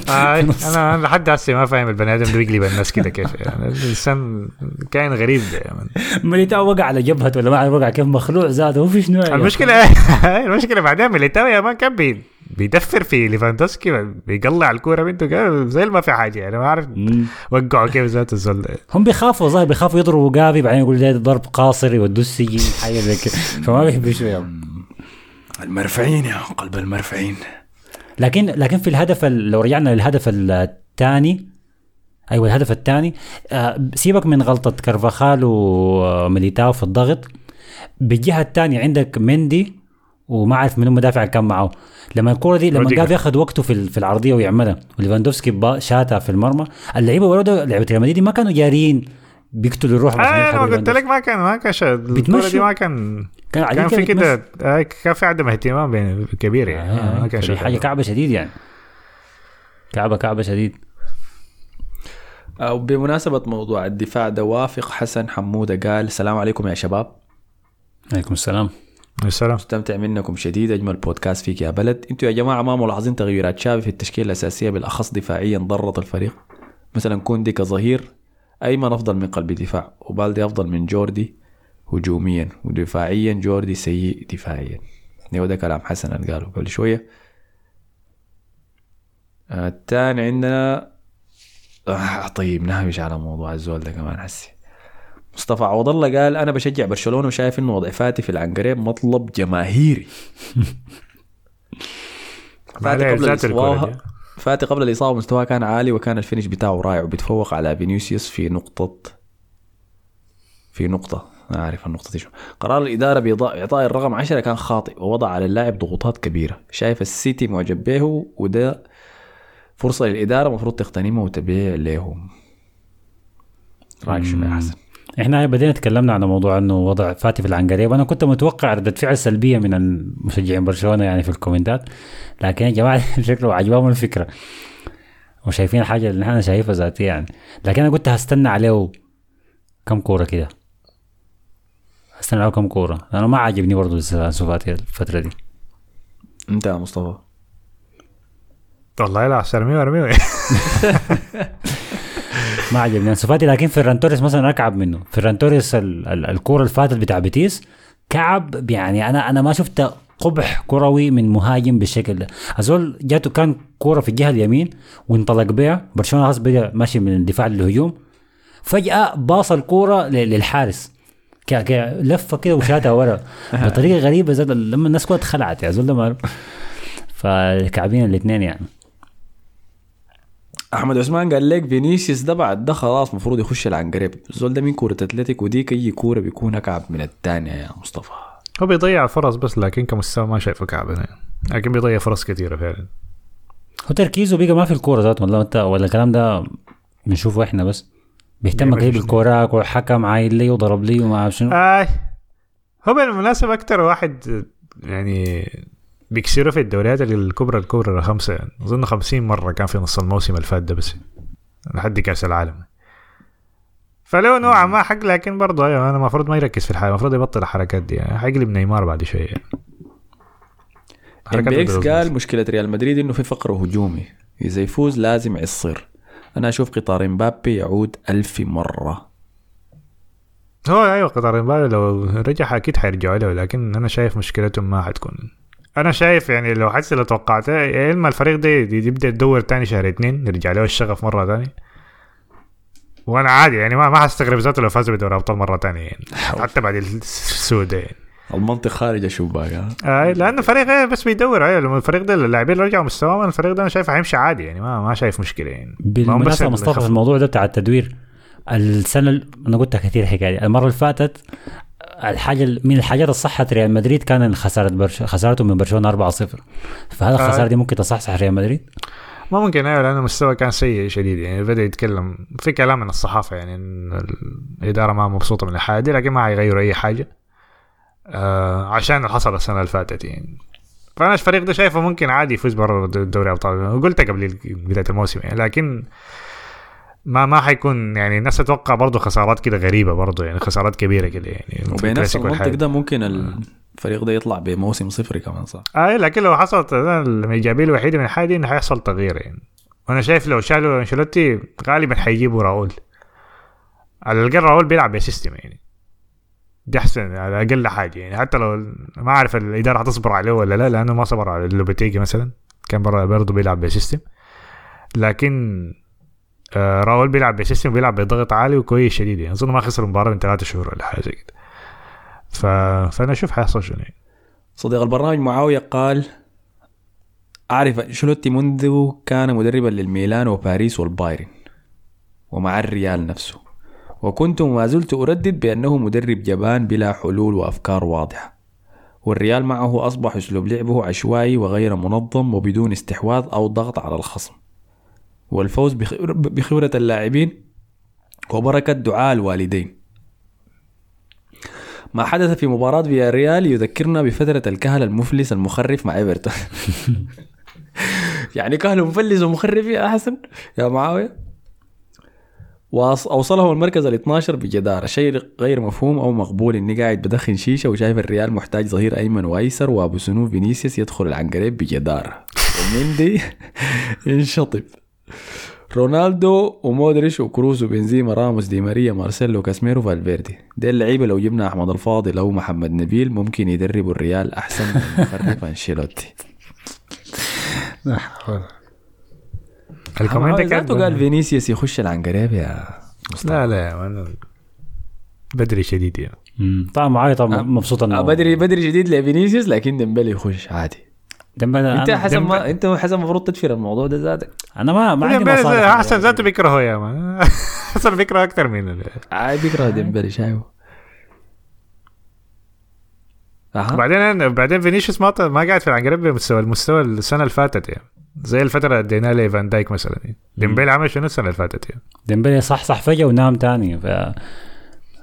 آه أنا لحد هسه ما فاهم البني آدم بيقلب الناس كده كيف يعني الإنسان كائن غريب يعني. ميليتاو وقع على جبهته ولا ما عارف وقع كيف مخلوع ذاته هو في شنو يعني؟ المشكلة المشكلة بعدين ميليتاو يا man كان بي بيدفر في ليفاندوسكي بيقلع الكورة منه زي ما في حاجة يعني ما أعرف وقعوا كيف ذات الزول. هم بيخافوا ظاهر بيخافوا يضربوا جافي بعدين يقول ده ضرب قاصر يودوه السجن حاجة زي كده فما بيحبوا يا المرفعين يا قلب المرفعين. لكن لكن في الهدف ال- لو رجعنا للهدف الثاني أيوه الهدف الثاني آه، سيبك من غلطة كارفاخال وميليتاو في الضغط. بالجهة الثانية عندك مندي وما أعرف منو مدافع كان معه. لما الكرة دي لما. جافي اخذ وقته في في العرضية ويعملها. وليفاندوفسكي با- شاتها في المرمى. اللعيبة برضه لعيبة ريال مدريد ما كانوا جارين بيقتلوا الروح آه أنا قلت لك. ما كان ما كان. دي ما كان كان عادي كان في كده كده آه، كان في عدم اهتمام بين كبير يعني. آه، ما كان شغال. حاجة كعبة شديد يعني. كعبه كعبة شديد. أو بمناسبة موضوع الدفاع ده وافق حسن حمودة قال السلام عليكم يا شباب. عليكم السلام. السلام. مستمتع منكم شديد أجمل بودكاست فيك يا بلد. أنتوا يا جماعة ما ملاحظين تغيرات شافي في التشكيلة الأساسية بالأخص دفاعيا ضرت الفريق؟ مثلا كوندي كظهير ايمن أفضل من قلب دفاع وبالدي أفضل من جوردي. هجوميا ودفاعيا. جوردي سيء دفاعيا. أيوه ده كلام حسن اللي قاله قبل شوية. آه، الثاني عندنا آه طيب نهمش على موضوع الزول ده كمان حسي. مصطفى عوض الله قال أنا بشجع برشلونة وشايف انه وضع فاتي في العنقريب مطلب جماهيري. فاتي قبل الاصابه. فاتي قبل الإصابة مستواه كان عالي وكان ال finish بتاعه رائع. وبيتفوق على فينيسيوس في نقطه في نقطة. ما أعرف النقطة دي شو. قرار الإدارة بإعطاء الرقم 10 كان خاطئ ووضع على اللاعب ضغوطات كبيرة. شايف السيتي معجب به وده فرصة للإدارة المفروض تغتنمها وتبيع لهم رأيك شنو يا حسن؟ إحنا بدينا تكلمنا عن موضوع إنه وضع فاتي في العنقريب. وأنا كنت متوقع ردة فعل سلبية من المشجعين برشلونة يعني في الكومنتات. لكن يا جماعة شكله عجبهم الفكرة. وشايفين الحاجة اللي إحنا شايفها ذاتية يعني. لكن أنا كنت هستنى عليه كم كورة كده. هستنى عليه كم كورة لأنه ما عاجبني برضه انسو فاتي الفترة دي. أنت يا مصطفى. والله لا ارميه ارميه ما عجبني انسو فاتي لكن فيران توريس مثلا اكعب منه. فيران توريس ال- ال- الكورة اللي فاتت بتاع بيتيس كعب يعني أنا أنا ما شفت قبح كروي من مهاجم بالشكل ده ازول جاته كان كورة في الجهة اليمين وانطلق بها. برشلونة خلاص بدأ ماشي من الدفاع للهجوم. فجأة باص الكورة ل- للحارس. لفة كده وشاتها ورا. بطريقة غريبة زاد لما الناس كلها اتخلعت يا زول ده ما فكعبين الاثنين يعني. أحمد عثمان قال لك فينيسيوس ده بعد ده خلاص المفروض يخش العنقريب. الزول ده من كورة اتلتيك وديك أي كورة بيكون اكعب من الثانية يا مصطفى. هو بيضيع فرص بس لكن كمستوى ما شايفه كعب يعني. لكن بيضيع فرص كثيره فعلا. هو تركيزه بقى ما في الكورة ذات ولا انت ولا الكلام ده بنشوفه إحنا بس. بيهتم فيش بالكورة وحكم عايل لي وضرب لي وما أعرف شنو آه هو بالمناسبة أكتر واحد يعني بيكسروا في الدوريات الكبرى الكبرى الخمسة يعني. أظن خمسين مرة كان في نص الموسم اللي فات ده بس لحد كأس العالم فلو نوعا ما حق لكن برضه أيوه أنا المفروض ما يركز في الحاجة المفروض يبطل الحركات دي يعني حيقلب نيمار بعد شوية يعني. حركات قال. مشكلة ريال مدريد إنه في فقر هجومي إذا يفوز لازم يصير أنا أشوف قطار مبابي يعود ألف مرة. هو أيوه قطار امبابي لو رجع أكيد حيرجعوا له لكن أنا شايف مشكلتهم ما حتكون. أنا شايف يعني لو حتى لو توقعتها يا إما الفريق ده يبدأ يدور تاني شهر اتنين يرجع له الشغف مرة تاني. وأنا عادي يعني ما ما حستغرب ذاته لو فازوا بدوري أبطال مرة تانية يعني حتى بعد السود ده يعني المنطق خارج الشباك ها؟ آه لأنه الفريق إيه بس بيدور أيوه لما الفريق ده اللاعبين رجعوا مستواهم الفريق ده أنا شايف حيمشي عادي يعني ما ما شايف مشكلة يعني بالمناسبه مصطفى في الموضوع ده بتاع التدوير السنة ال- أنا قلتها كثير الحكاية دي المرة اللي فاتت الحاجة من الحاجات الصحت ريال مدريد كان خساره برش... خسارته من برشلونة 4-0 فهل آه. الخسارة دي ممكن تصحصح ريال مدريد؟ ما ممكن أيوه لأنه المستوى كان سيء شديد يعني بدأ يتكلم في كلام من الصحافة يعني إن الإدارة ما مبسوطة من الحاجة دي لكن ما حيغيروا أي حاجة آه عشان اللي حصل السنة اللي فاتت يعني. فأنا الفريق ده شايفه ممكن عادي يفوز برا دوري أبطال. وقلتها قبل بداية الموسم يعني لكن ما ما حيكون يعني الناس تتوقع برضه خسارات كده غريبة برضه يعني خسارات كبيرة كده يعني في وبنفس المنطق. ده ممكن الفريق ده يطلع بموسم صفري كمان صح؟ آه لكن لو حصلت الإيجابية الوحيدة من الحاجة دي انه حيحصل تغيير يعني. وأنا شايف لو شالوا أنشيلوتي غالبا حيجيبوا راؤول. على الأقل راؤول بيلعب ب system يعني. دي احسن على أقل حاجة. يعني حتى لو ما أعرف الإدارة حتصبر عليه ولا لا لأنه ما صبر على لوبيتيجي مثلا. كان برضه بيلعب ب system. لكن آه راول بيلعب ب system بيلعب بضغط عالي وكويس شديد. يعني أظن ما خسر المباراه من ثلاثة شهور ولا حاجة كده. ف... فأنا أشوف حيحصل شنو يعني. صديق البرنامج معاوية قال أعرف أنشيلوتي منذ كان مدربا للميلان وباريس والبايرن ومع الريال نفسه. وكنت وما زلت أردد بأنه مدرب جبان بلا حلول وأفكار واضحة. والريال معه أصبح أسلوب لعبه عشوائي وغير منظم وبدون استحواذ أو ضغط على الخصم. والفوز بخبر- بخبرة اللاعبين وبركة دعاء الوالدين. ما حدث في مباراة فيا ريال يذكرنا بفترة الكهل المفلس المخرف مع إيفرتون. يعني كهل مفلس ومخرف يا حسن؟ يا معاوية؟ وأوصلهم المركز ال 12 بجدارة. شيء غير مفهوم أو مقبول. إني قاعد بدخن شيشة وشايف الريال محتاج ظهير أيمن وأيسر وأبو سنو فينيسيوس يدخل العنقريب بجدارة. ومندي ينشطب. رونالدو ومودريش وكروز وبنزيما راموس دي ماريا مارسيلو كاسميرو فالفيردي. دي اللعيبة لو جبنا أحمد الفاضل أو محمد نبيل ممكن يدربوا الريال أحسن من المخرف أنشيلوتي. ال comment كان ذاته قال فينيسيوس يخش العنقريب يا لا لا يا man بدري شديد يعني. طبعا معايا طبعا مبسوط انه آه، بدري بدري جديد لفينيسيوس لكن ديمبلي يخش عادي. ديمبلي أنت حسن ما أنت حسن المفروض تدفر الموضوع ده ذاتك. أنا ما ما عندي أحسن ذاته بيكرهه يا man حسن بيكره أكثر من ال- عادي بيكره ديمبلي شايفه. أها. وبعدين بعدين فينيسيوس ما ما قاعد في العنقريب بمستوى المستوى السنة اللي فاتت يعني. زي الفترة اللي اديناها لفان دايك مثلا. يعني. ديمبلي عمل شنو السنة اللي فاتت يعني؟ ديمبلي صح صح فجأة ونام تاني ف...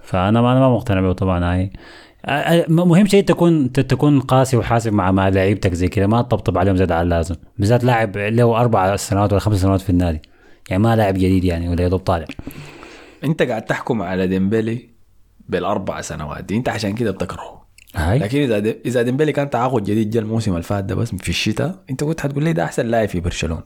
فأنا ما أنا ما مقتنع به طبعا هاي. أهم شيء تكون تكون قاسي وحاسب مع مع لعيبتك زي كذا ما تطبطب عليهم زيادة على اللازم. بالذات لاعب له أربع سنوات ولا خمس سنوات في النادي. يعني ما لاعب جديد يعني ولا يدوب طالع. أنت قاعد تحكم على ديمبلي بالأربع سنوات دي. أنت عشان كده بتكرهه. هاي. لكن إذا دي إذا ديمبلي كان تعاقد جديد جا الموسم اللي فات ده بس في الشتاء أنت كنت حتقول لي ده أحسن لاعب في برشلونة.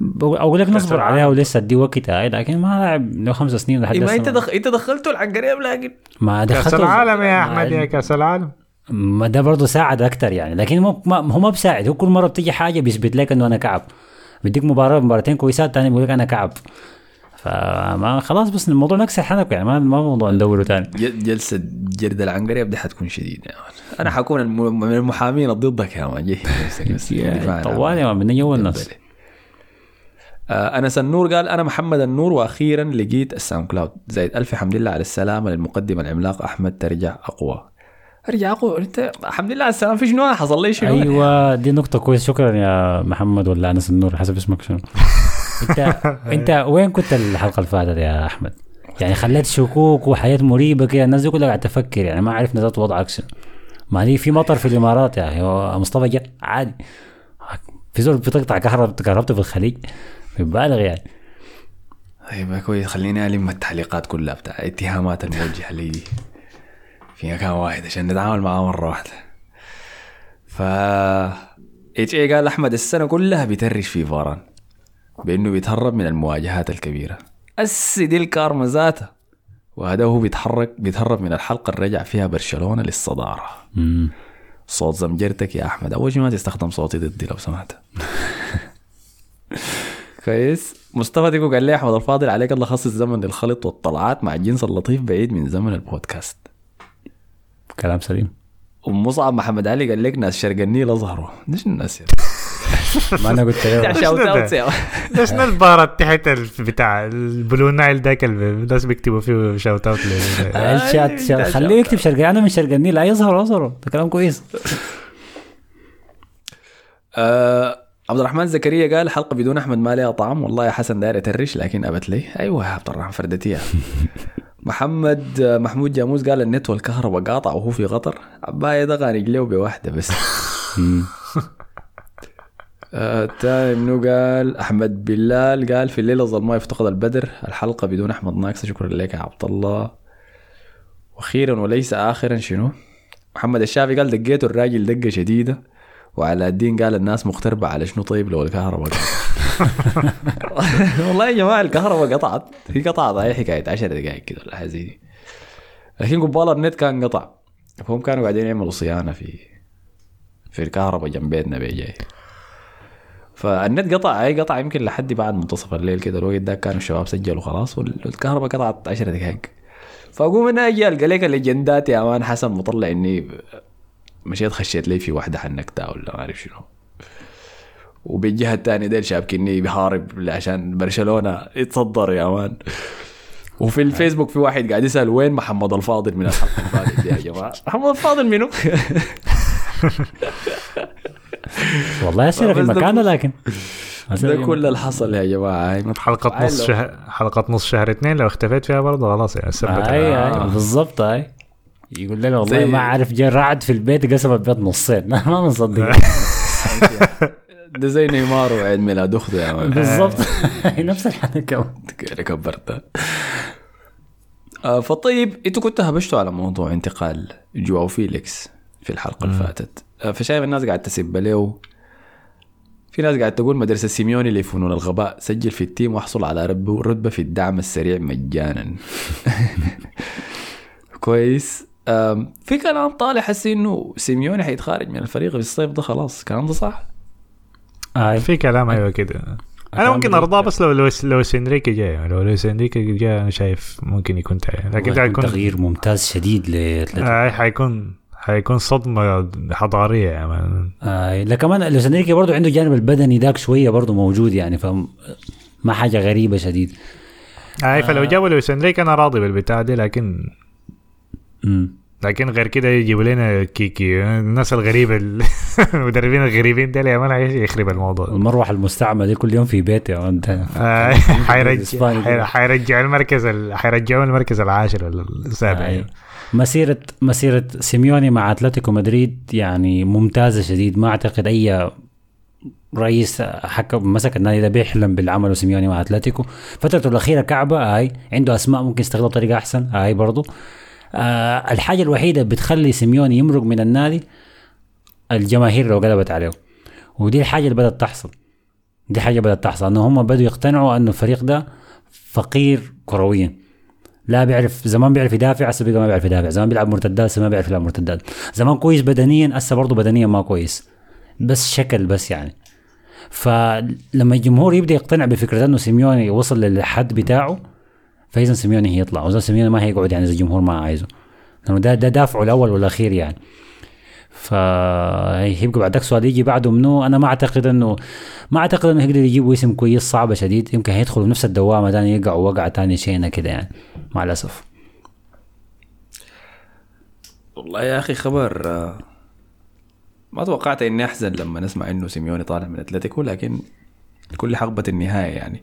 بقول- أقول لك نصبر عليها ولسه أدي وقتها هاي لكن ما لاعب له خمس سنين لحد ما لسه أنت ما- دخ... أنت دخلته العنقريب لكن ما كأس دخلته العالم يا أحمد يا كأس العالم. ما ده برضه ساعد أكثر يعني لكن ما هو ما بساعد هو كل مرة بتيجي حاجة بيثبت لك إنه أنا كعب. بديك مباراة مباراتين كويسات تاني بيقول لك أنا كعب. فما خلاص بس الموضوع نكسر حنك يعني ما ما موضوع ندوره تاني. ج- جلسة جرد العنقريب دي حتكون شديدة يا. أنا حكون. من المحامين ضدك يا مان طوال يا مان بدنا جو الناس أنس النور قال أنا محمد النور وأخيرا لقيت ال SoundCloud. زايد ألف حمد لله على السلامة للمقدم العملاق أحمد ترجع أقوى. ارجع أقوى؟ أنت الحمد لله على السلامة في شنو حصل لي شنو أيوه دي نقطة كويسة. شكرا يا محمد ولا أنس النور حسب اسمك شنو. انت انت وين كنت الحلقة اللي فاتت يا أحمد؟ يعني خليت شكوك وحياة مريبه كده الناس دي كلها قاعدة تفكر يعني ما عرفنا ذات وضعك شنو ما في مطر في الإمارات يا أخي مصطفى جاء عادي. في زول بتقطع كهرباء كهربته في الخليج؟ مبالغ يعني. طيب كويس خليني ألم التعليقات كلها بتاع اتهامات الموجهة لي في مكان واحد عشان نتعامل معاه مرة واحدة. ف اتش اي قال أحمد السنة كلها بيترش في فاران. بأنه بيتهرب من المواجهات الكبيرة. أس دي الكارما ذاتها وهذا هو بيتحرك بيتهرب من الحلقة اللي رجع فيها برشلونة للصدارة. مم. صوت زمجرتك يا أحمد. أول شيء ما تستخدم صوتي ضدي لو سمحت. كويس. مصطفى ديكو قال لي أحمد الفاضل عليك الله خصص زمن للخلط والطلعات مع الجنس اللطيف بعيد من زمن البودكاست. كلام سليم. ومصعب محمد علي قال لك ناس شرق النيل اظهروا ليش الناس يا ما أنا قلت له shout out شنو البارة تحت بتاع ال Blue Nile اللي الناس بيكتبوا فيه shout out خليه يكتب شرقي أنا من شرق النيل لا يظهر يظهر. ده كلام كويس. آه عبد الرحمن زكريا قال حلقة بدون أحمد ما لها طعم. والله يا حسن داير ترش لكن ابت لي. أيوه يا عبد الرحمن فردتيها. محمد آه، محمود جاموس قال النت والكهرباء قاطع وهو في قطر عباية ده غانق له بواحده بس. آه، الثاني منو قال أحمد بلال قال في الليلة ظل ما يفتقد البدر الحلقة بدون أحمد ناقصة. شكرا لك يا عبد الله. وأخيرا وليس اخرا شنو؟ محمد الشافي قال دقيته الراجل دقة شديدة. وعلى الدين قال الناس مغتربة على شنو طيب لو الكهرباء والله يا جماعة الكهرباء قطعت. هي قطعت هي حكاية 10 دقائق كده ولا حاجة زي لكن قبال النت كان قطع. فهم كانوا قاعدين يعملوا صيانة في في الكهرباء جنب بيتنا بيجاي فالنت قطع أي قطع يمكن لحد بعد منتصف الليل كده الوقت ده كانوا الشباب سجلوا خلاص والكهرباء قطعت 10 دقائق. فأقوم أنا أجي ألقى لك الليجندات يا man حسن مطلع إني مشيت خشيت لي في واحدة حنكتها ولا ما اعرف شنو. وبالجهه الثانية ديل شابكني بحارب عشان برشلونة. يتصدر يا man وفي الفيسبوك في واحد قاعد يسأل وين محمد الفاضل من الحلقة يا جماعة؟ محمد الفاضل منو؟ والله أسئلة في مكانه لكن ده كل اللي حصل يا جماعة. هاي حلقة نص شهر حلقة نص شهر اثنين لو اختفيت فيها برضه خلاص يعني ثبت اي آه. اي بالضبط اي يقول لنا والله ما عارف جاء رعد في البيت قسم البيت نصين. ما بنصدق ده زي نيمار وعيد ميلاد أخته يا man بالضبط. نفس الحركه كبرتها؟ آه فطيب إنتوا كنتوا هبشتوا على موضوع انتقال جواو فيليكس في الحلقة اللي فاتت. آه فشايف الناس قاعد تسب له في ناس قاعد تقول مدرسة سيميوني لفنون الغباء؟ سجل في ال team واحصل على رتبة في الدعم السريع مجانا. كويس. في كلام طالع حسي إنه سيميوني حيتخارج من الفريق في الصيف ده خلاص. الكلام ده صح؟ اي في كلام أيوه كده. أنا ممكن أرضاه بس لو لو لو انريكي جاي لو لويس انريكي جاي أنا شايف ممكن يكون تعين لكن ده حيكون تغيير ممتاز شديد لاتلتيكو آه حيكون حيكون صدمة حضارية يا man آه لا كمان لويس انريكي برضه عنده الجانب البدني ذاك شوية برضه موجود يعني ف ما حاجة غريبة شديد. آه فلو جابوا لويس أنا راضي بالبتاع دي لكن امم لكن غير كده يجيبوا لنا كيكي الناس الغريبة ال- المدربين الغريبين يا مان يخرب الموضوع. المروحه المستعمله دي كل يوم في بيتي آه، حيرجع الإسباني حير- ده. حيرجعوا المركز ال- حيرجعوا المركز العاشر ولا السابع. أي. مسيرة مسيرة سيميوني مع أتلتيكو مدريد يعني ممتازة شديد. ما أعتقد أي رئيس حكم مسك النادي ده بيحلم بالعمل سيميوني مع أتلتيكو. فترته الأخيرة كعبة هاي عنده أسماء ممكن يستغلها بطريقة أحسن هاي برضو. آه الحاجة الوحيدة بتخلي سيميوني يمرق من النادي الجماهير لو قلبت عليه ودي الحاجة اللي بدأت تحصل. دي حاجة بدأت تحصل إنه هم بدأوا يقتنعوا إنه الفريق ده فقير كرويا. لا بيعرف زمان بيعرف يدافع هسه بقى ما بيعرف يدافع. زمان بيلعب مرتدات هسه ما بيعرف يلعب مرتدات. زمان كويس بدنيا هسه برضه بدنيا ما كويس. بس شكل بس يعني. فلما الجمهور يبدأ يقتنع بفكرة إنه سيميوني وصل للحد بتاعه فاذا سيميوني هيطلع. واذا سيميوني ما هيقعد يعني إذا الجمهور ما عايزه. لأنه ده ده دافعه الأول والأخير يعني. فهيبقى بعدك سؤال يجي بعده منه أنا ما أعتقد انه ما أعتقد إنه يقدر يجيبوا اسم كويس صعبه شديد. يمكن هيدخلوا نفس الدوامة تاني يقعوا وقعه تانية شينه كده يعني مع الأسف. والله يا أخي خبر آه، ما توقعت إني أحزن لما نسمع إنه سيميوني طالع من أتلتيكو لكن كل حقبة النهاية يعني.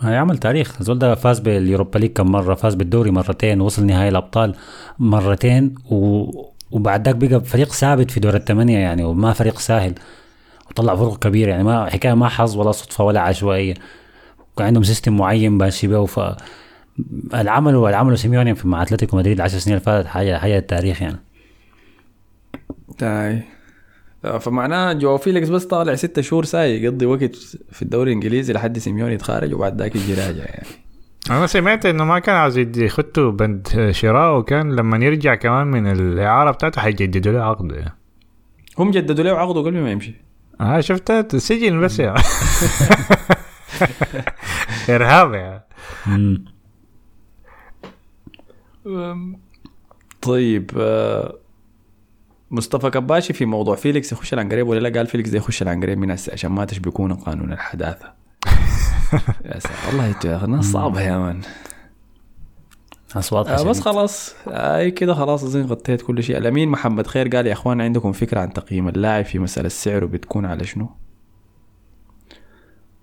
هيعمل تاريخ. زول ده فاز بال Europa League كم مرة فاز بالدوري مرتين وصل نهائي الأبطال مرتين و... وبعد ذاك بقى فريق ثابت في دور الثمانية يعني وما فريق سهل وطلع فرق كبيره يعني ما حكاية ما حظ ولا صدفة ولا عشوائية. كان عندهم system معين ماشي به ف العمل والعمل سيميوني في مع أتلتيكو مدريد العشر سنين اللي فاتت حاجة حاجة تاريخ يعني. طيب فمعناه جواو فيليكس بس طالع ستة شهور ساي يقضي وقت في الدوري الإنجليزي لحد سيميوني يتخارج وبعد ذاك يجي راجع يعني. أنا سمعت إنه ما كان عاوز يدي- يخطوا بند شراء وكان لما يرجع كمان من الإعارة بتاعته حيجددوا له عقده يعني. هم جددوا له عقده قبل ما يمشي. آه شفتها سجن بس يا. إرهاب يا. طيب آه، مصطفى كباشي في موضوع فيليكس يخش العنقريب ولا لا؟ قال فيليكس ده يخش العنقريب من هسه عشان ما تشبكونا قانون الحداثة. يا سلام. والله يا أخي ناس صعبة يا مان. أصوات آه بس خلاص. أي كده خلاص. اظن غطيت كل شيء. الأمين محمد خير قال يا أخوان عندكم فكرة عن تقييم اللاعب في مسألة سعره بتكون على شنو؟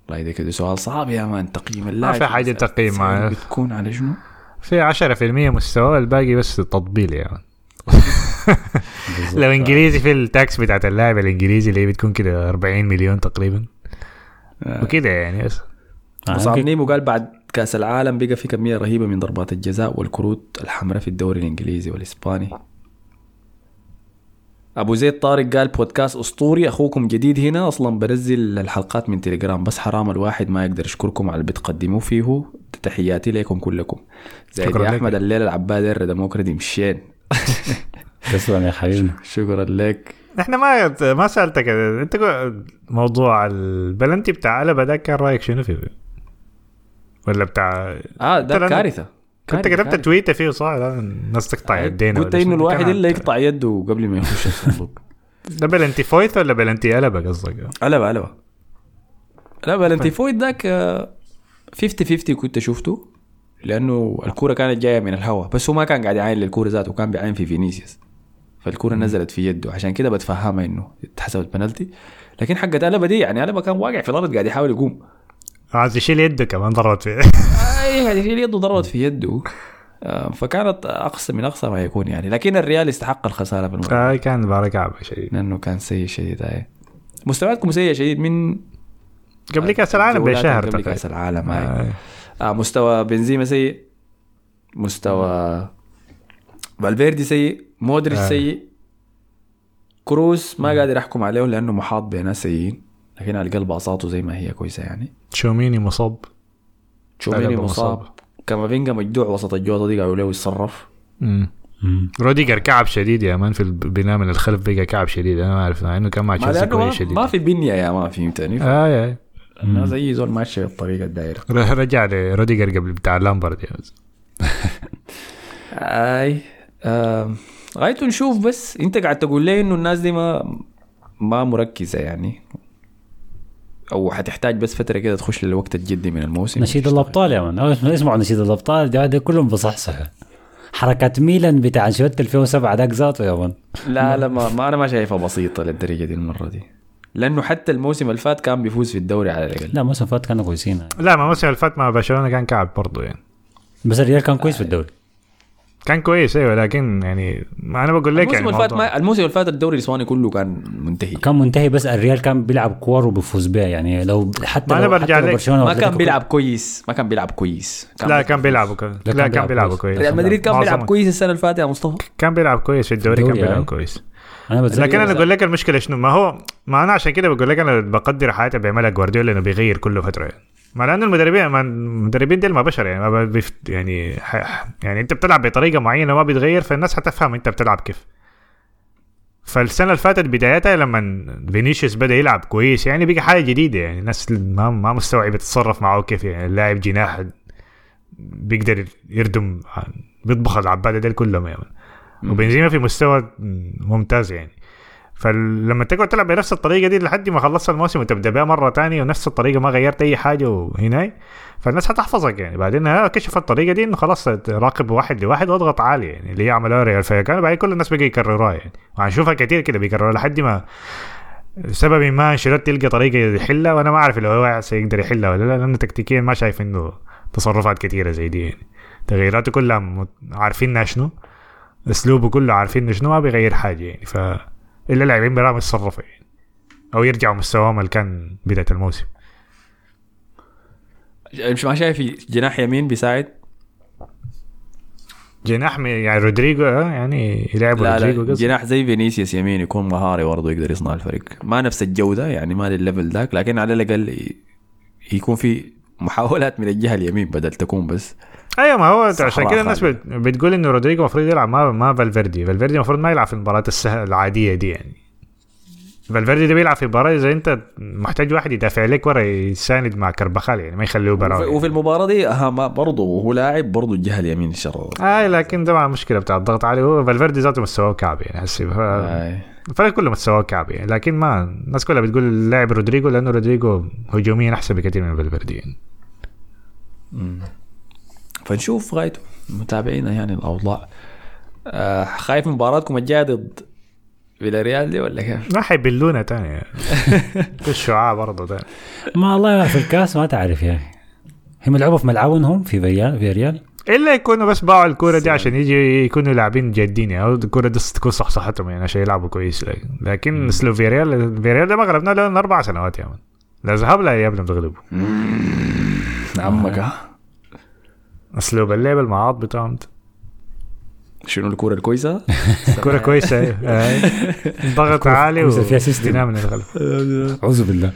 والله ده كده سؤال صعب يا man. تقييم اللاعب في حاجة مسألة تقييم معاه. بتكون على شنو؟ في 10% مستوى الباقي بس تطبيل يعني لو إنجليزي في ال tax بتاعت اللاعب الإنجليزي اللي هي بتكون كده 40 مليون تقريبا. وكده يعني بس. مصعب نيمو قال بعد كأس العالم بقى في كمية رهيبة من ضربات الجزاء والكروت الحمراء في الدوري الإنجليزي والإسباني. أبو زيد طارق قال بودكاست أسطوري أخوكم جديد هنا أصلا بنزل الحلقات من تليجرام بس حرام الواحد ما يقدر يشكركم على اللي بتقدموه فيه. تحياتي لكم كلكم. زي شكراً يا لك. أحمد الليلة العباد الردموكري مشين تسلم يا حبيبنا شكرا لك. إحنا ما ما سألتك أنت موضوع البلنتي بتاع قلبه ده كان رأيك شنو فيه؟ ولا بتاع آه ده كارثة. كنت كتبت. تويته فيه صح الناس تقطع يدينا قلت إنه؟ الواحد الا يقطع يده قبل ما يخش الصندوق. ده بلنتي فويت ولا بلنتي قلبه قصدك؟ قلبة قلبة لا بلنتي فويد ذاك آه، 50 50 كنت شفته لأنه الكورة كانت جاية من الهواء بس هو ما كان قاعد يعاين للكورة ذاته كان بيعاين في فينيسيوس. فالكورة نزلت في يده عشان كده بتفهمها إنه اتحسبت بنالتي لكن حقت قلبة دي يعني قلبة كان واقع في الأرض قاعد يحاول يقوم. عايز يشيل يده كمان ضربت فيه. اي قاعد يشيل يده ضربت في يده. آه، فكانت اقصى من اقصى ما يكون يعني. لكن الريال استحق الخسارة في المباراه آه، كان مباراة كعبة شديد. لأنه كان سيء شديد هاي مستوياتكم سيئة شديد من قبل كأس العالم جولات بشهر قبل. كأس العالم هاي آه. آه مستوى بنزيما سيء مستوى فالفيردي سيء مودريتش آه. سيء. كروس ما قادر احكم عليه لأنه محاط بناس سيئين لكن على الاقل باصاته زي ما هي كويسة يعني. تشوميني مصاب. تشوميني مصاب. مصاب. كامافينجا مجدوع وسط الجوطة دي قالوا له يتصرف. مم. روديجر كعب شديد يا man في البناء من الخلف بقى كعب شديد. أنا ما أعرف مع إنه كان مع ما تشيلسي كويس ما, شديد. ما في بنية يا man فهمتني؟ آه يا. الناس زي زول ماشي بالطريقة الدايرة. رجع لروديجر قبل بتاع لامبرد يا. أي غايته نشوف بس. أنت قاعد تقول لي إنه الناس دي ما ما مركزة يعني. أو حتحتاج بس فترة كده تخش للوقت الجدي من الموسم. نشيد الأبطال يا man. يسمعوا نشيد الأبطال ده, ده كلهم بصحصحوا حركات ميلان بتاع أنشيلوتي 2007 ذاك ذاته يا man. لا لا ما, ما أنا ما شايفها بسيطة للدرجة دي المرة دي. لأنه حتى الموسم اللي فات كان بيفوز في الدوري على الأقل. لا موسم فات كانوا كويسين. لا ما الموسم اللي فات مع برشلونة كان كعب برضه يعني. بس الريال كان كويس في الدوري. كان كويس أيوه لكن يعني ما أنا بقول لك الموسم يعني اللي فات موضوع- ما الموسم اللي فات الدوري الإسباني كله كان منتهي كان منتهي بس الريال كان بيلعب كور وبيفوز بها يعني لو حتى ما أنا لو برجع حتى لو لك. ما كان بيلعب كويس ما كان بيلعب كويس لا كان بيلعبوا كان لا، كان كان بيلعب كويس. كويس ريال مدريد كان بيلعب. كويس السنة اللي فاتت يا مصطفى كان بيلعب كويس في الدوري كان بيلعب أي. كويس أنا بتذكر لكن أنا أقول لك المشكلة شنو ما هو ما أنا عشان كده بقول لك أنا بقدر حياتي بيعملها جوارديولا إنه بيغير كل فترة يعني ما لأن المدربين ما المدربين دي ما بشر يعني ما بيفت يعني ح- يعني أنت بتلعب بطريقة معينة ما بيتغير فالناس حتفهم أنت بتلعب كيف. فالسنة اللي فاتت بدايتها لما فينيسيوس بدأ يلعب كويس يعني بقى حاجة جديدة يعني الناس ما ما مستوعبه تتصرف معه كيف يعني اللاعب جناح بيقدر يردم بيطبخ العباده ديل كلهم يعني. وبنزيما في مستوى ممتاز يعني. فلما تقعد تلعب بنفس الطريقة دي لحد ما خلصت الموسم وتبدأ بها مرة تانية ونفس الطريقة ما غيرت أي حاجة وهنا فالناس حتحفظك يعني. بعدين كشف الطريقة دي إنه خلاص راقب واحد لواحد واضغط عالي يعني اللي هي عملوها ريال فيكان بعدين كل الناس بقى يكرروها يعني. وهنشوفها كتير كده بيكرروها لحد ما سبب ما انشيلوتي يلقى طريقة يحلها. وأنا ما أعرف لو هو سيقدر يحلها ولا لا لأنه تكتيكيا ما شايف إنه تصرفات كثيره زي دي يعني. تغييراته كلها عارفينها شنو. أسلوبه كله عارفين شنو ما بيغير حاجة يعني. ف إلا اللاعبين بيراموا يتصرفوا يعني. أو يرجعوا مستواهم اللي كان بداية الموسم. مش ما شايف جناح يمين بيساعد؟ جناح يعني رودريجو آه، يعني يلعب لا رودريجو لا. جناح زي فينيسيوس يمين يكون مهاري برضه يقدر يصنع الفريق. ما نفس الجودة يعني ما لل level ذاك لكن على الأقل يكون في محاولات من الجهة اليمين بدل تكون بس أيوه ما هو عشان كده الناس بتقول إنه رودريجو المفروض يلعب ما ما فالفيردي. فالفيردي المفروض ما يلعب في المباريات السهله العادية دي يعني. فالفيردي ده بيلعب في مباراة إذا أنت محتاج واحد يدافع لك ورا يساند مع كربخال يعني ما يخليه وفي, برا وفي المباراة دي برضه وهو لاعب برضه الجهه اليمين الشر اي لكن ده مع مشكلة بتاع الضغط عليه. هو فالفيردي ذاته مستواه كعب يعني حسي ف- آي. الفريق كله مستواه كعب يعني لكن ما الناس كلها بتقول اللاعب رودريجو لأنه رودريجو هجوميا أحسن بكثير من فالفيردي يعني. فنشوف غايته متابعينا يعني الأوضاع. آه خايف من مباراتكم الجاية ضد فيلاريال دي ولا كيف؟ ما حيبلونا تاني. يعني. في الشعاع برضه ده ما والله في الكاس ما تعرف يا أخي هم لعبوا في ملعبهم هم في ريال في ريال إلا يكونوا بس باعوا الكوره دي عشان يجي يكونوا لاعبين جادين يعني. الكوره دي تكون صحصحتهم يعني عشان يلعبوا كويس. لكن, لكن اسلو فيريال فيريال ده ما غلبناه له أربع سنوات يا man لا ذهب لا اياب لم تغلبوا عمك ها؟ اسلوب اللعب المعاط بتاعهم شنو الكوره الكويسة؟ كوره كويسة أيوة. أي. ضغط عالي كويسة فيها system. من الغلب أعوذ بالله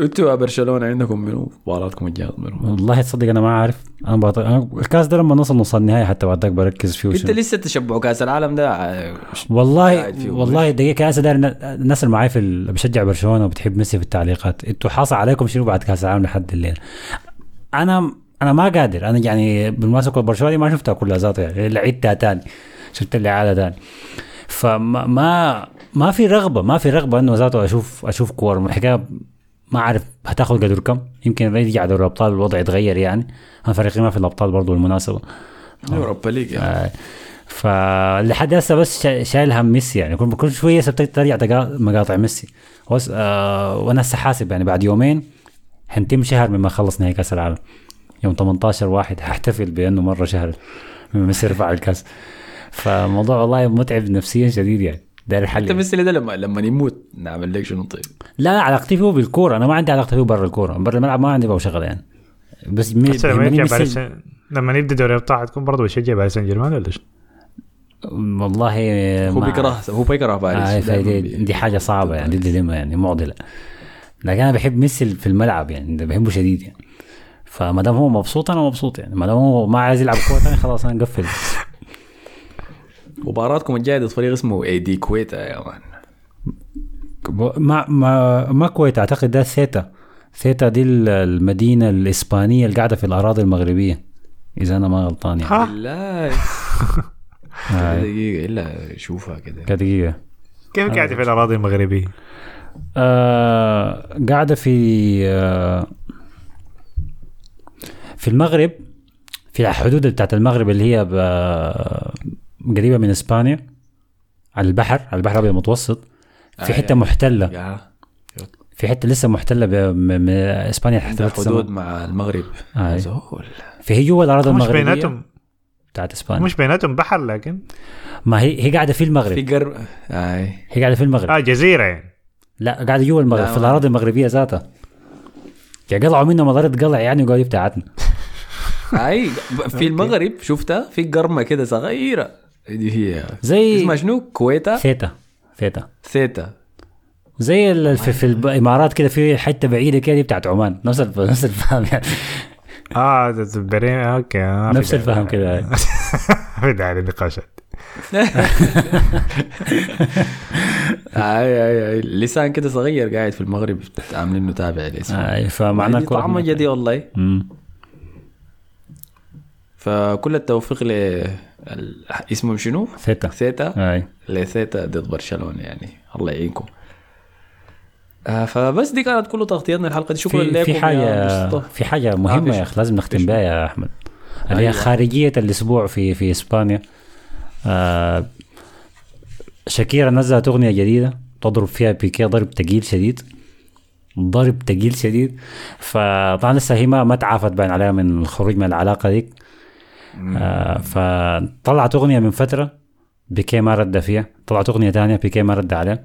أنتوا يا برشلونة عندكم منو مباراتكم الجاية منو والله تصدق أنا ما عارف أنا, بط... أنا الكاس ده لما نوصل نص النهائي حتى بعد ذاك بركز فيه أنت. لسه تشبع كأس العالم ده والله والله دقيقة هسه داير الناس اللي معاي في ال- بشجع برشلونة وبتحب ميسي في التعليقات أنتوا حاصل عليكم شنو بعد كأس العالم لحد الليل أنا أنا ما قادر. أنا يعني بالمناسبة برشلونة ما شفتها كلها ذاتها. يعني اللي عدتها تاني. شفت اللي عادة تاني. فما ما ما في رغبة. ما في رغبة إنه ذاته أشوف أشوف كورة الحكاية ما أعرف هتاخذ قدر كم. يمكن يرجع دوري الأبطال الوضع يتغير يعني. أنا فريقي ما في الأبطال برضه بالمناسبة اوروبا ليج يعني. آه، فلحد هسه بس شا- شايل هم ميسي يعني. كل شوية سبت ترجع تقا- مقاطع ميسي. آه وأنا هسه حاسب يعني بعد يومين حنتم شهر مما خلص نهائي كأس العالم. يوم 18 واحد حاحتفل بأنه مرة شهر ميسي رفع الكاس. فالموضوع والله متعب نفسيا شديد يعني. داير انت الحل ميسي ده لما لما يموت نعمل لك شنو طيب؟ لا لا علاقتي فيه بالكورة. أنا ما عندي علاقتي فيه برا الكورة. برا الملعب ما عندي بقى شغله يعني. بس مي- لما باريس سان- لما يبدأ دوري الابطال حتكون برضه بيشجع باريس سان جيرمان ولا؟ والله هو ما- بيكره هو بيكره باريس. آه بي- دي حاجة صعبة يعني دي dilemma يعني معضلة. لكن أنا بحب ميسي في الملعب يعني بحبه شديد يعني. فما دام هو مبسوط أنا مبسوط يعني. ما دام هو ما عايز يلعب كورة ثانية خلاص أنا نقفل مباراتكم الجاية ضد فريق اسمه AD كويتا يا man. ما ما ما كويت أعتقد ده ثيتا ثيتا دي ال- المدينة الإسبانية اللي قاعدة في الأراضي المغربية. إذا أنا ما غلطان يعني. لا. دقيقة إلا شوفها كده. دقيقة. كيف قاعد في الأراضي المغربية؟ آه قاعدة في آه في المغرب في الحدود بتاعت المغرب اللي هي قريبة من إسبانيا على البحر على البحر الأبيض المتوسط في آه، حتة يعني. محتلة. يا. في حتة لسه محتلة ب- م- م- إسبانيا احتلت حدود السماء. مع المغرب. آه. زول فهي جوا الأراضي مش المغربية بيناتهم. بتاعت إسبانيا. مش بيناتهم بحر لكن ما هي هي قاعدة في في المغرب قرب اي هي قاعدة في المغرب. آه جزيرة يعني. لا قاعدة جوا المغرب لا، في الأراضي المغربية ذاتها. يعني قطعوا منها مضارة قلع يعني وقالوا دي بتاعتنا أي في المغرب شفتها؟ في قرمة كده صغيرة. دي هي. زي اسمها شنو؟ كويتا؟ ثيتا. ثيتا. ثيتا. زي ال- في, في الامارات كده في حتة بعيدة كده دي بتاعت عمان. نفس نفس الفهم يعني. آه بريم أوكي. في نفس. الفهم كده. في داعي للنقاشات. أي أي أي. لسان كده صغير قاعد في المغرب عاملينه تابع الاسم آه فمعناه دي طعمة. جدي والله. مم. فكل التوفيق ل اسمهم شنو؟ ثيتا. ثيتا. أي. لثيتا ضد برشلونة يعني الله يعينكم. آه فبس دي كانت كل تغطيتنا الحلقة دي. شكرا في, لكم في حاجة. في حاجة مهمة يا أخي لازم نختم بها يا أحمد. اللي هي أيوة. خارجية الأسبوع في في إسبانيا. آه شاكيرا نزلت أغنية جديدة تضرب فيها بيكي ضرب تقيل شديد. ضرب تقيل شديد. فطبعا لسه هي ما ما تعافت باين عليها من الخروج من العلاقة ديك. آه فطلعت أغنية من فترة بيكي ما رد فيها. طلعت أغنية ثانية بيكي ما رد عليها.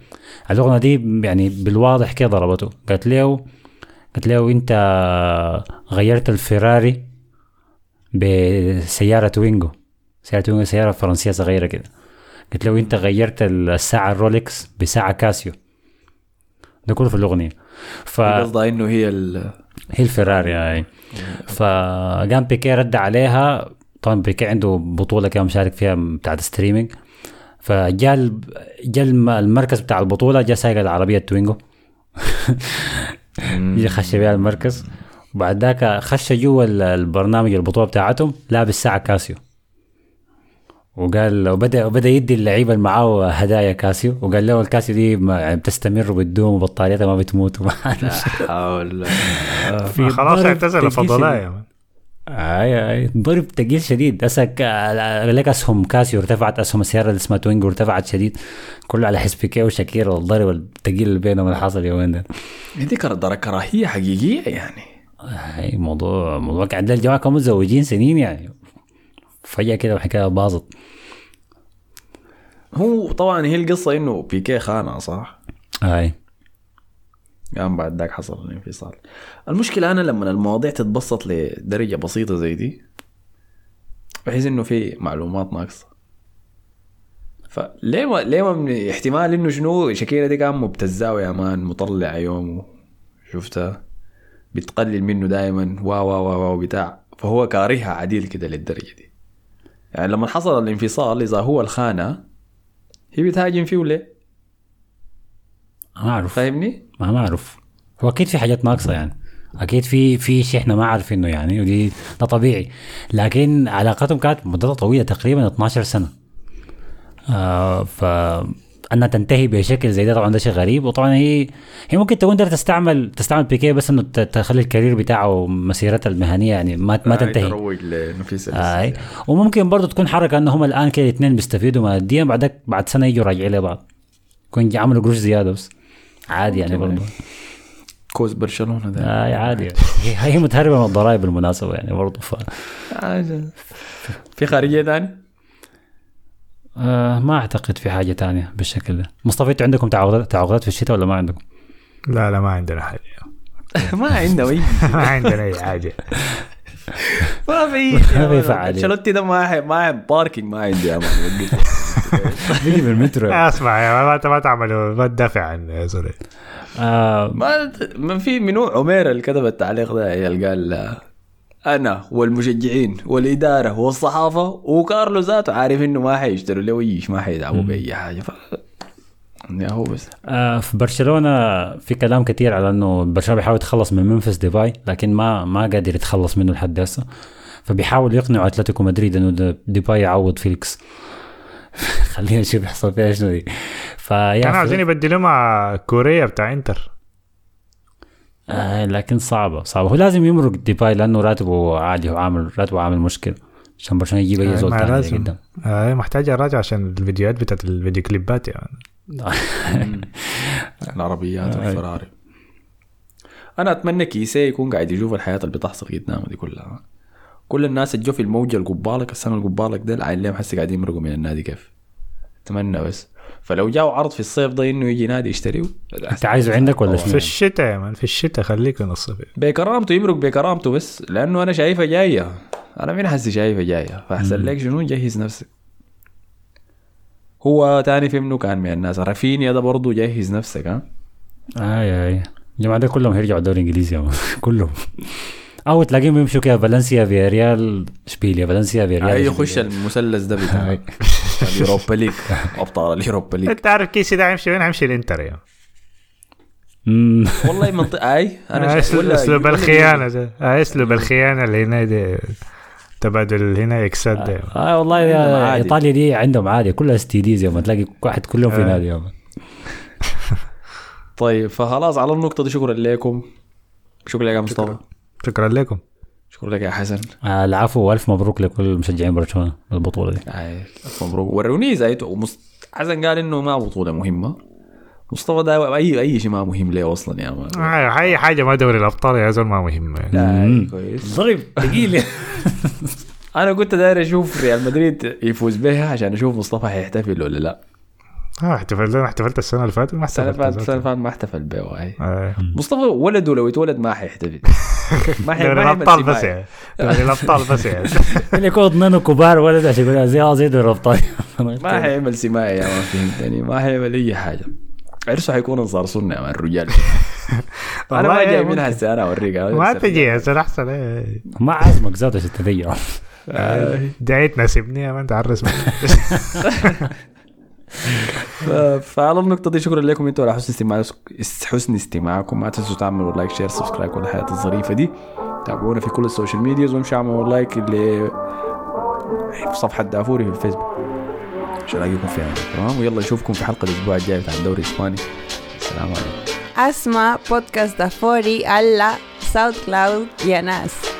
الأغنية دي يعني بالواضح كده ضربته. قالت له قالت له أنت غيرت الفيراري بسيارة توينجو. سيارة توينجو سيارة فرنسية صغيرة كده. قلت له أنت غيرت الساعة الرولكس بساعة كاسيو. ده كله في الأغنية. ف قصدها إنه هي ال... هي الفيراري هاي فقام بيكي رد عليها طبعا بيكي عنده بطولة كان مشارك فيها بتاعت streaming فجاء جاء الم- المركز بتاع البطولة جاء سايق العربية توينجو جا خش بيها المركز. وبعد ذاك خش جوا ال- البرنامج البطولة بتاعتهم لابس ساعة كاسيو. وقال وبدا وبدأ يدي اللعيبة اللي معاه هدايا كاسيو. وقال له الكاسيو دي يعني بتستمر وبتدوم وبطاريتها ما بتموت. وما لا حول. في خلاص اعتزل تقيل فضلاء شديد. يا man آي آي. ضرب تقيل شديد. اسك لك اسهم كاسيو ارتفعت اسهم السياره اللي اسمها توينجو ارتفعت شديد. كله على حس بيكي وشاكيرا والضرب الثقيل اللي بينهم اللي حصل يومين ده دي كر- كراهيه حقيقية يعني. هاي موضوع موضوع قاعد الجماعة كانوا متزوجين سنين يعني. فجأة كده الحكاية باظت. هو طبعا هي القصة إنه بيكي خانها صح؟ هاي قام بعد ذاك حصل الانفصال. المشكلة أنا لما المواضيع تتبسط لدرجة بسيطة زي دي بحس إنه في معلومات ناقصة. فليه ما ليه ما من احتمال إنه شنو؟ شكيرة دي كان مبتزاه يا مان مطلع يوم شفتها بتقلل منه دائما وا وا وا وا بتاع. فهو كارهها عديل كده للدرجة دي. يعني لما حصل الانفصال إذا هو الخانة هي بتهاجم فيه ليه؟ ما أعرف. فاهمني؟ ما ما أعرف. هو أكيد في حاجات ناقصة يعني. أكيد في في شيء إحنا ما عارفينه يعني ودي ده طبيعي. لكن علاقتهم كانت مدتها طويلة تقريبا 12 سنة. آه ف أنها تنتهي بشكل زي ده. طبعا ده شيء غريب. وطبعا هي هي ممكن تكون قدرت تستعمل تستعمل بيكي بس إنه ت- تخلي الكارير بتاعه ومسيرتها المهنية يعني ما ما تنتهي. تروج لنفيس آي. وممكن برضه تكون حركة إنه هم الآن كده الاثنين بيستفيدوا. ماديا بعدك بعد سنة يجوا راجعين لبعض. يكون عملوا قروش زيادة بس. عادي يعني برضه كوز برشلونة ده آه عادي يعني. هي هي متهربة من الضرائب بالمناسبه يعني برضه ف عادي. في خارجية ثاني؟ آه ما أعتقد في حاجة تانية بالشكل ده مصطفى أنتوا عندكم تعاقدات تعاقدات في الشتاء ولا ما عندكم؟ لا لا ما عندنا حاجة ما عندنا أي ما عندنا أي حاجة ما في ما في فعالية. أنشيلوتي ده ما ما باركينج ما عندي يا مان بيجي بالمترو اسمع يا ما ما تعملوا ما تدافع عن يا زول آه ما ما في منو؟ عمير اللي كتب التعليق ده عيال قال آه، أنا والمشجعين والإدارة والصحافة وكارلو ذاته عارف إنه ما حيشتروا له ويش ما حيدعموا بأي حاجة. ف يا هو بس. آه في برشلونة في كلام كثير على إنه برشلونة بيحاول يتخلص من منفس ديباي لكن ما ما قادر يتخلص منه لحد هسه. فبيحاول يقنعوا أتلتيكو مدريد إنه ديباي يعوض فيليكس. خلينا نشوف يحصل فيها شنو دي فيا كانوا عاوزين يبدلوه مع كوريا بتاع إنتر. آه لكن صعبة صعبة. هو لازم يمرق ديباي لأنه راتبه عالي هو عامل راتبه عامل مشكلة. عشان برشلونة يجيب أي زول ما تاني لازم. قدام آه محتاج اراجع عشان الفيديوهات بتاعت الفيديو كليبات يعني. العربيات والفراري. أنا أتمنى كيسي يكون قاعد يشوف الحياة اللي بتحصل قدامه دي كلها. كل الناس اللي في الموجة القبالك السنة القبالك ده العين ليهم حسي قاعدين يمرقوا من النادي كيف؟ أتمنى بس. فلو جاوا عرض في الصيف ده إنه يجي نادي يشتريه أنت عايزه عندك ولا في؟ الشتاء يا مان في الشتاء خليك من الصيف. بكرامته يمرق بكرامته بس لأنه أنا شايفها جاية. أنا من حسي شايفها جاية؟ فأحسن لك شنو؟ جهز نفسك. هو تاني في منه كان من الناس. رافينيا ده برضه جهز نفسك ها؟ آي آي. الجماعة ده كلهم هيرجعوا الدوري مان. كلهم. أو تلاقيهم بيمشوا كده فالنسيا في ريال إشبيليا فالنسيا في ريال اي. يخش المثلث ده بتاع. اليوروبا ليج أبطال اليوروبا ليج. أنت عارف كيسي ده هيمشي وين؟ هيمشي الإنتر يعني مم. والله منطقة أي أنا آه، اسلوب الخيانة ده. آه، أسلوب الخيانة اللي هنا دي تبادل هنا اكسات ده. آه والله يا. إيطاليا دي عندهم عادي كلها إس تي ديز يوم تلاقي واحد كلهم في. نادي يوم طيب فخلاص على النقطة دي شكرا لكم. شكرا لك يا مصطفى. شكرا لكم. شكرا لك يا حسن. آه العفو والف مبروك لكل مشجعين برشلونة البطوله دي. آي، ألف مبروك. وروني زي ومس... حسن قال إنه ما بطولة مهمة. مصطفى ده اي اي شيء ما مهم ليه أصلا يا مان؟ آه، أي حاجة ما دوري الأبطال يا زول ما مهم. يعني. كويس. ضرب ثقيل أنا كنت داير أشوف ريال مدريد يفوز بها عشان أشوف مصطفى حيحتفل ولا لا. آه احتفلت أنا احتفلت السنة اللي فاتت ما السنة اللي احتفلت فاتت السنة اللي فاتت ما احتفل بها واي آه، مصطفى ولده لو اتولد ما حيحتفل. ما حي- ما حيعمل الأبطال بس. يعني. دوري الأبطال بس يعني. اللي يكون اثنين كبار ولد عشان يقول زي زي دوري الابطال ما حيعمل سماية يا ما فهمتني. ما حيعمل أي حاجة. عرسه حيكون انصار سنه يا الرجال. أنا ما جاي. منها هسه أنا أوريك. ما تجي زول أحسن إيه. ما عازمك ذاته عشان تضيع آه. جاي تناسبني يا مان تعرس ف- فعلى النقطة دي شكرا لكم أنتوا على حسن استماع حسن استماعكم. ما تنسوا تعملوا like share subscribe كل الحاجات الظريفة دي. تابعونا في كل ال social medias وامشوا اعملوا like اللي في صفحة دافوري في الفيسبوك. عشان الاقيكم فيها. تمام؟ ويلا نشوفكم في حلقة الأسبوع الجاي بتاع الدوري الإسباني. السلام عليكم. podcast دافوري على SoundCloud يا ناس.